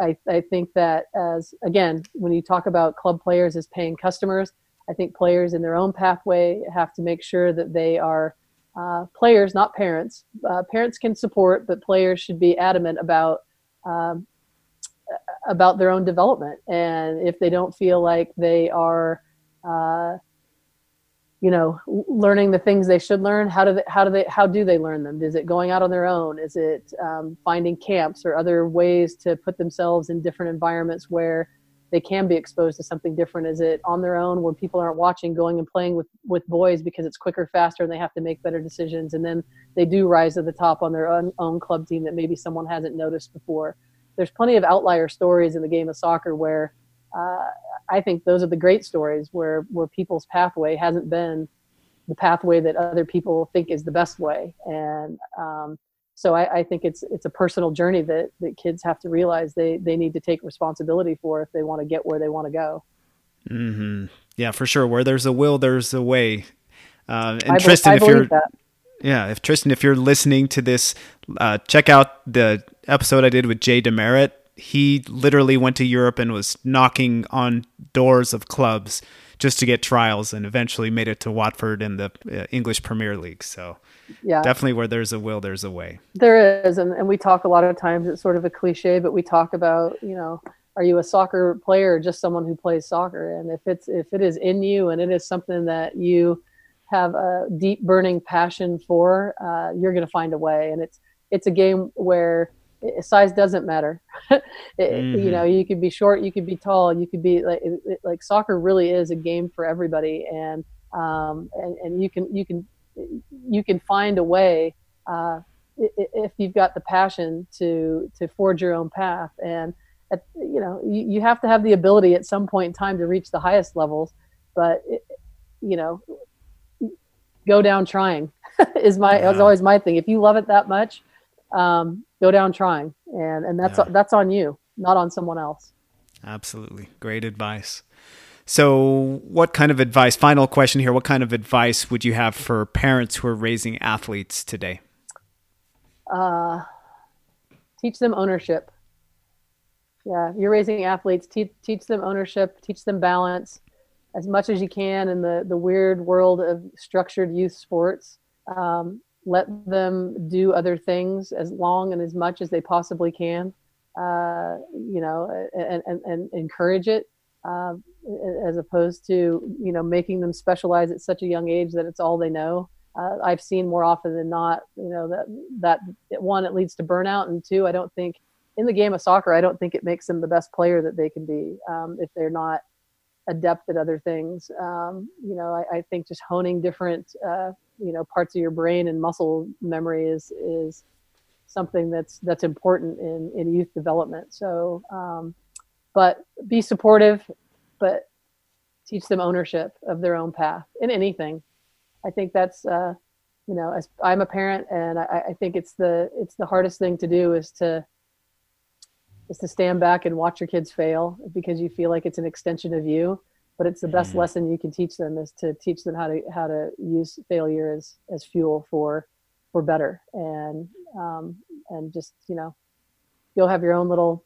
I, I think that as again, when you talk about club players as paying customers, I think players in their own pathway have to make sure that they are uh, players, not parents. Uh, parents can support, but players should be adamant about um, about their own development. And if they don't feel like they are uh, you know learning the things they should learn how do they how do they how do they learn them? Is it going out on their own? Is it um, finding camps or other ways to put themselves in different environments where they can be exposed to something different? Is it on their own where people aren't watching going and playing with with boys because it's quicker faster and they have to make better decisions and then they do rise to the top on their own, own club team that maybe someone hasn't noticed before? There's plenty of outlier stories in the game of soccer where uh, I think those are the great stories where where people's pathway hasn't been the pathway that other people think is the best way, and um, so I, I, think it's it's a personal journey that that kids have to realize they they need to take responsibility for if they want to get where they want to go. Mm-hmm. Yeah, for sure. Where there's a will, there's a way. Uh, and I Tristan, be- if you're that. yeah, if Tristan, if you're listening to this, uh, check out the episode I did with Jay DeMerit he literally went to Europe and was knocking on doors of clubs just to get trials and eventually made it to Watford in the uh, English Premier League. So, yeah, definitely where there's a will, there's a way. There is. And, and we talk a lot of times, it's sort of a cliche, but we talk about, you know, are you a soccer player or just someone who plays soccer? And if it's, if it is in you and it is something that you have a deep burning passion for, uh, you're going to find a way. And it's, it's a game where, size doesn't matter. it, mm-hmm. You know, you could be short, you could be tall, you could be like it, like soccer really is a game for everybody, and um, and and you can you can you can find a way uh, if you've got the passion to to forge your own path and. At, you know, you, you have to have the ability at some point in time to reach the highest levels, but it, you know, go down trying is my yeah. is always my thing. If you love it that much, um, go down trying, and and that's yeah. that's on you, not on someone else. Absolutely, great advice. So, what kind of advice? Final question here: What kind of advice would you have for parents who are raising athletes today? Uh, teach them ownership. Yeah, you're raising athletes. Teach teach them ownership. Teach them balance as much as you can in the the weird world of structured youth sports. Um, let them do other things as long and as much as they possibly can uh, you know and, and, and encourage it uh, as opposed to you know making them specialize at such a young age that it's all they know. Uh, i've seen more often than not you know that that one it leads to burnout and two i don't think in the game of soccer i don't think it makes them the best player that they can be um, if they're not adept at other things. Um, you know I, I, think just honing different uh, you know parts of your brain and muscle memory is is something that's that's important in in youth development. So um, but be supportive but teach them ownership of their own path in anything. I think that's uh, you know as i'm a parent and I, I think it's the it's the hardest thing to do is to is to stand back and watch your kids fail because you feel like it's an extension of you but it's the best mm-hmm. lesson you can teach them is to teach them how to how to use failure as as fuel for for better and um, and just you know you'll have your own little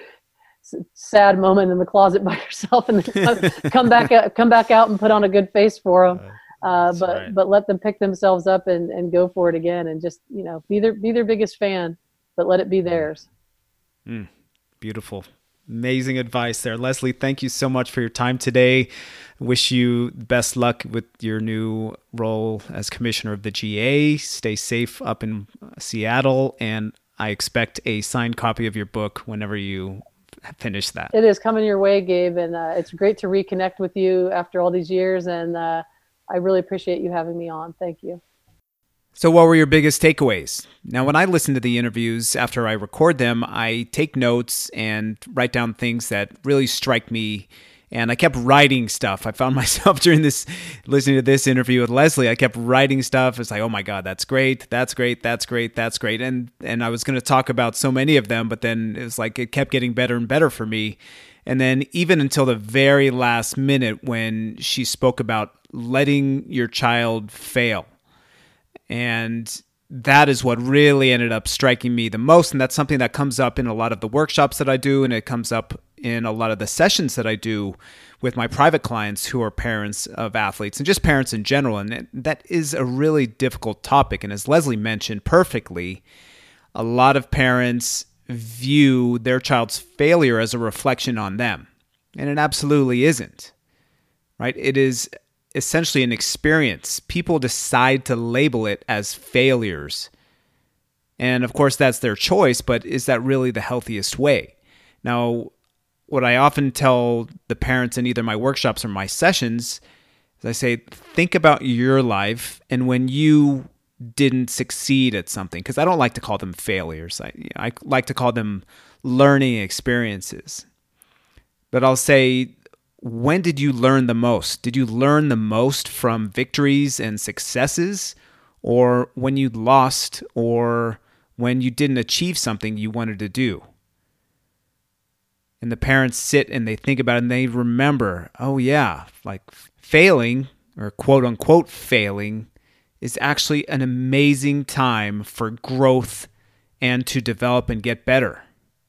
sad moment in the closet by yourself and then come back out, come back out and put on a good face for them uh, but right. but let them pick themselves up and, and go for it again and just you know be their be their biggest fan but let it be theirs mm, beautiful amazing advice there. Lesle, thank you so much for your time today. Wish you best luck with your new role as commissioner of the GA. Stay safe up in Seattle, and I expect a signed copy of your book whenever you finish that. It is coming your way, Gabe, and uh, it's great to reconnect with you after all these years, and uh, I really appreciate you having me on. Thank you. So, what were your biggest takeaways? Now, when I listen to the interviews after I record them, I take notes and write down things that really strike me. And I kept writing stuff. I found myself during this, listening to this interview with Lesle, I kept writing stuff. It's like, oh my God, that's great. That's great. That's great. That's great. And, and I was going to talk about so many of them, but then it was like, it kept getting better and better for me. And then even until the very last minute when she spoke about letting your child fail and that is what really ended up striking me the most. And that's something that comes up in a lot of the workshops that I do, and it comes up in a lot of the sessions that I do with my private clients who are parents of athletes and just parents in general. And that is a really difficult topic. And as Lesle mentioned perfectly, a lot of parents view their child's failure as a reflection on them. And it absolutely isn't, right? It is essentially an experience. People decide to label it as failures. And of course, that's their choice, but is that really the healthiest way? Now, what I often tell the parents in either my workshops or my sessions is I say, think about your life and when you didn't succeed at something, because I don't like to call them failures. I, I like to call them learning experiences. But I'll say, when did you learn the most? Did you learn the most from victories and successes, or when you lost, or when you didn't achieve something you wanted to do? and the parents sit and they think about it and they remember, oh, yeah, like failing or quote unquote failing is actually an amazing time for growth and to develop and get better.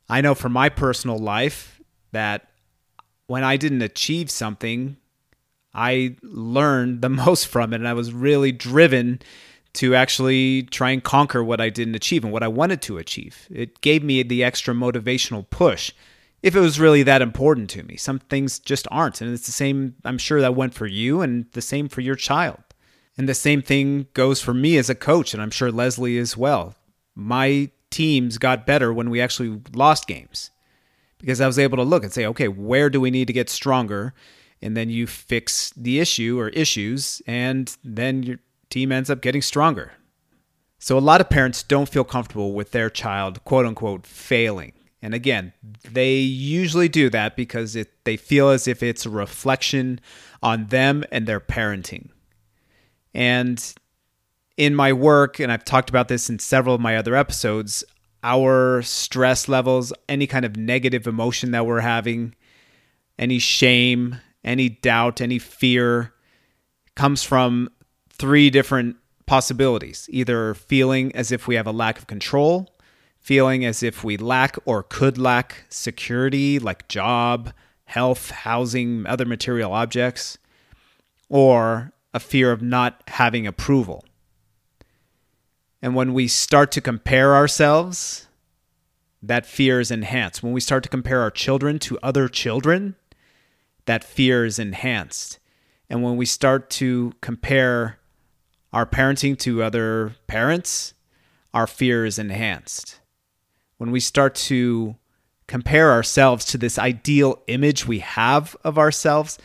I know from my personal life that when I didn't achieve something, I learned the most from it and I was really driven to actually try and conquer what I didn't achieve and what I wanted to achieve. It gave me the extra motivational push if it was really that important to me. Some things just aren't. And it's the same, I'm sure that went for you and the same for your child. And the same thing goes for me as a coach, and I'm sure Lesle as well. My teams got better when we actually lost games because I was able to look and say, okay, where do we need to get stronger? And then you fix the issue or issues, and then your team ends up getting stronger. So a lot of parents don't feel comfortable with their child, quote unquote, failing. And again, they usually do that because it, they feel as if it's a reflection on them and their parenting. And in my work, and I've talked about this in several of my other episodes, our stress levels, any kind of negative emotion that we're having, any shame, any doubt, any fear comes from three different possibilities either feeling as if we have a lack of control feeling as if we lack or could lack security, like job, health, housing, other material objects, or a fear of not having approval. And when we start to compare ourselves, that fear is enhanced. When we start to compare our children to other children, that fear is enhanced. And when we start to compare our parenting to other parents, our fear is enhanced when we start to compare ourselves to this ideal image we have of ourselves,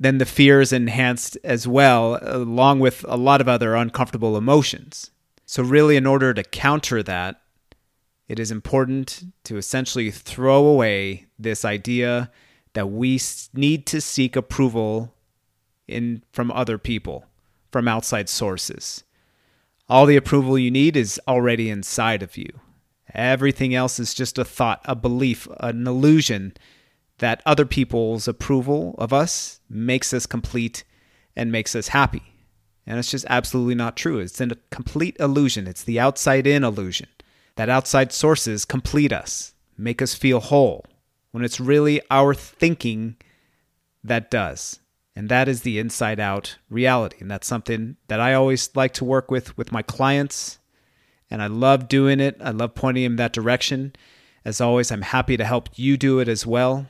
then the fear is enhanced as well, along with a lot of other uncomfortable emotions. So, really, in order to counter that, it is important to essentially throw away this idea that we need to seek approval in from other people, from outside sources. All the approval you need is already inside of you. Everything else is just a thought, a belief, an illusion that other people's approval of us makes us complete and makes us happy. And it's just absolutely not true. It's a complete illusion. It's the outside in illusion that outside sources complete us, make us feel whole, when it's really our thinking that does. And that is the inside out reality. And that's something that I always like to work with with my clients and I love doing it. I love pointing in that direction. As always, I'm happy to help you do it as well.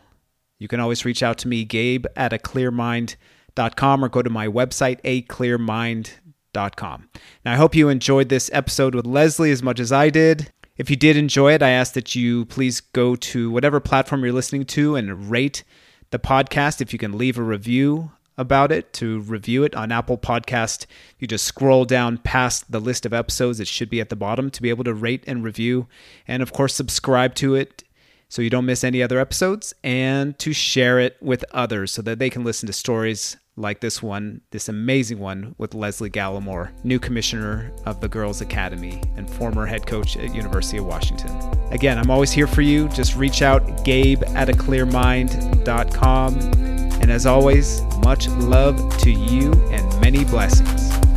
You can always reach out to me, Gabe at a clearmind.com, or go to my website, aclearmind.com. Now, I hope you enjoyed this episode with Lesle as much as I did. If you did enjoy it, I ask that you please go to whatever platform you're listening to and rate the podcast. If you can leave a review, about it to review it on Apple Podcast. You just scroll down past the list of episodes, it should be at the bottom to be able to rate and review. And of course, subscribe to it so you don't miss any other episodes and to share it with others so that they can listen to stories like this one, this amazing one with Lesle Gallimore, new commissioner of the Girls Academy and former head coach at University of Washington. Again, I'm always here for you. Just reach out, gabe at a clearmind.com. And as always, much love to you and many blessings.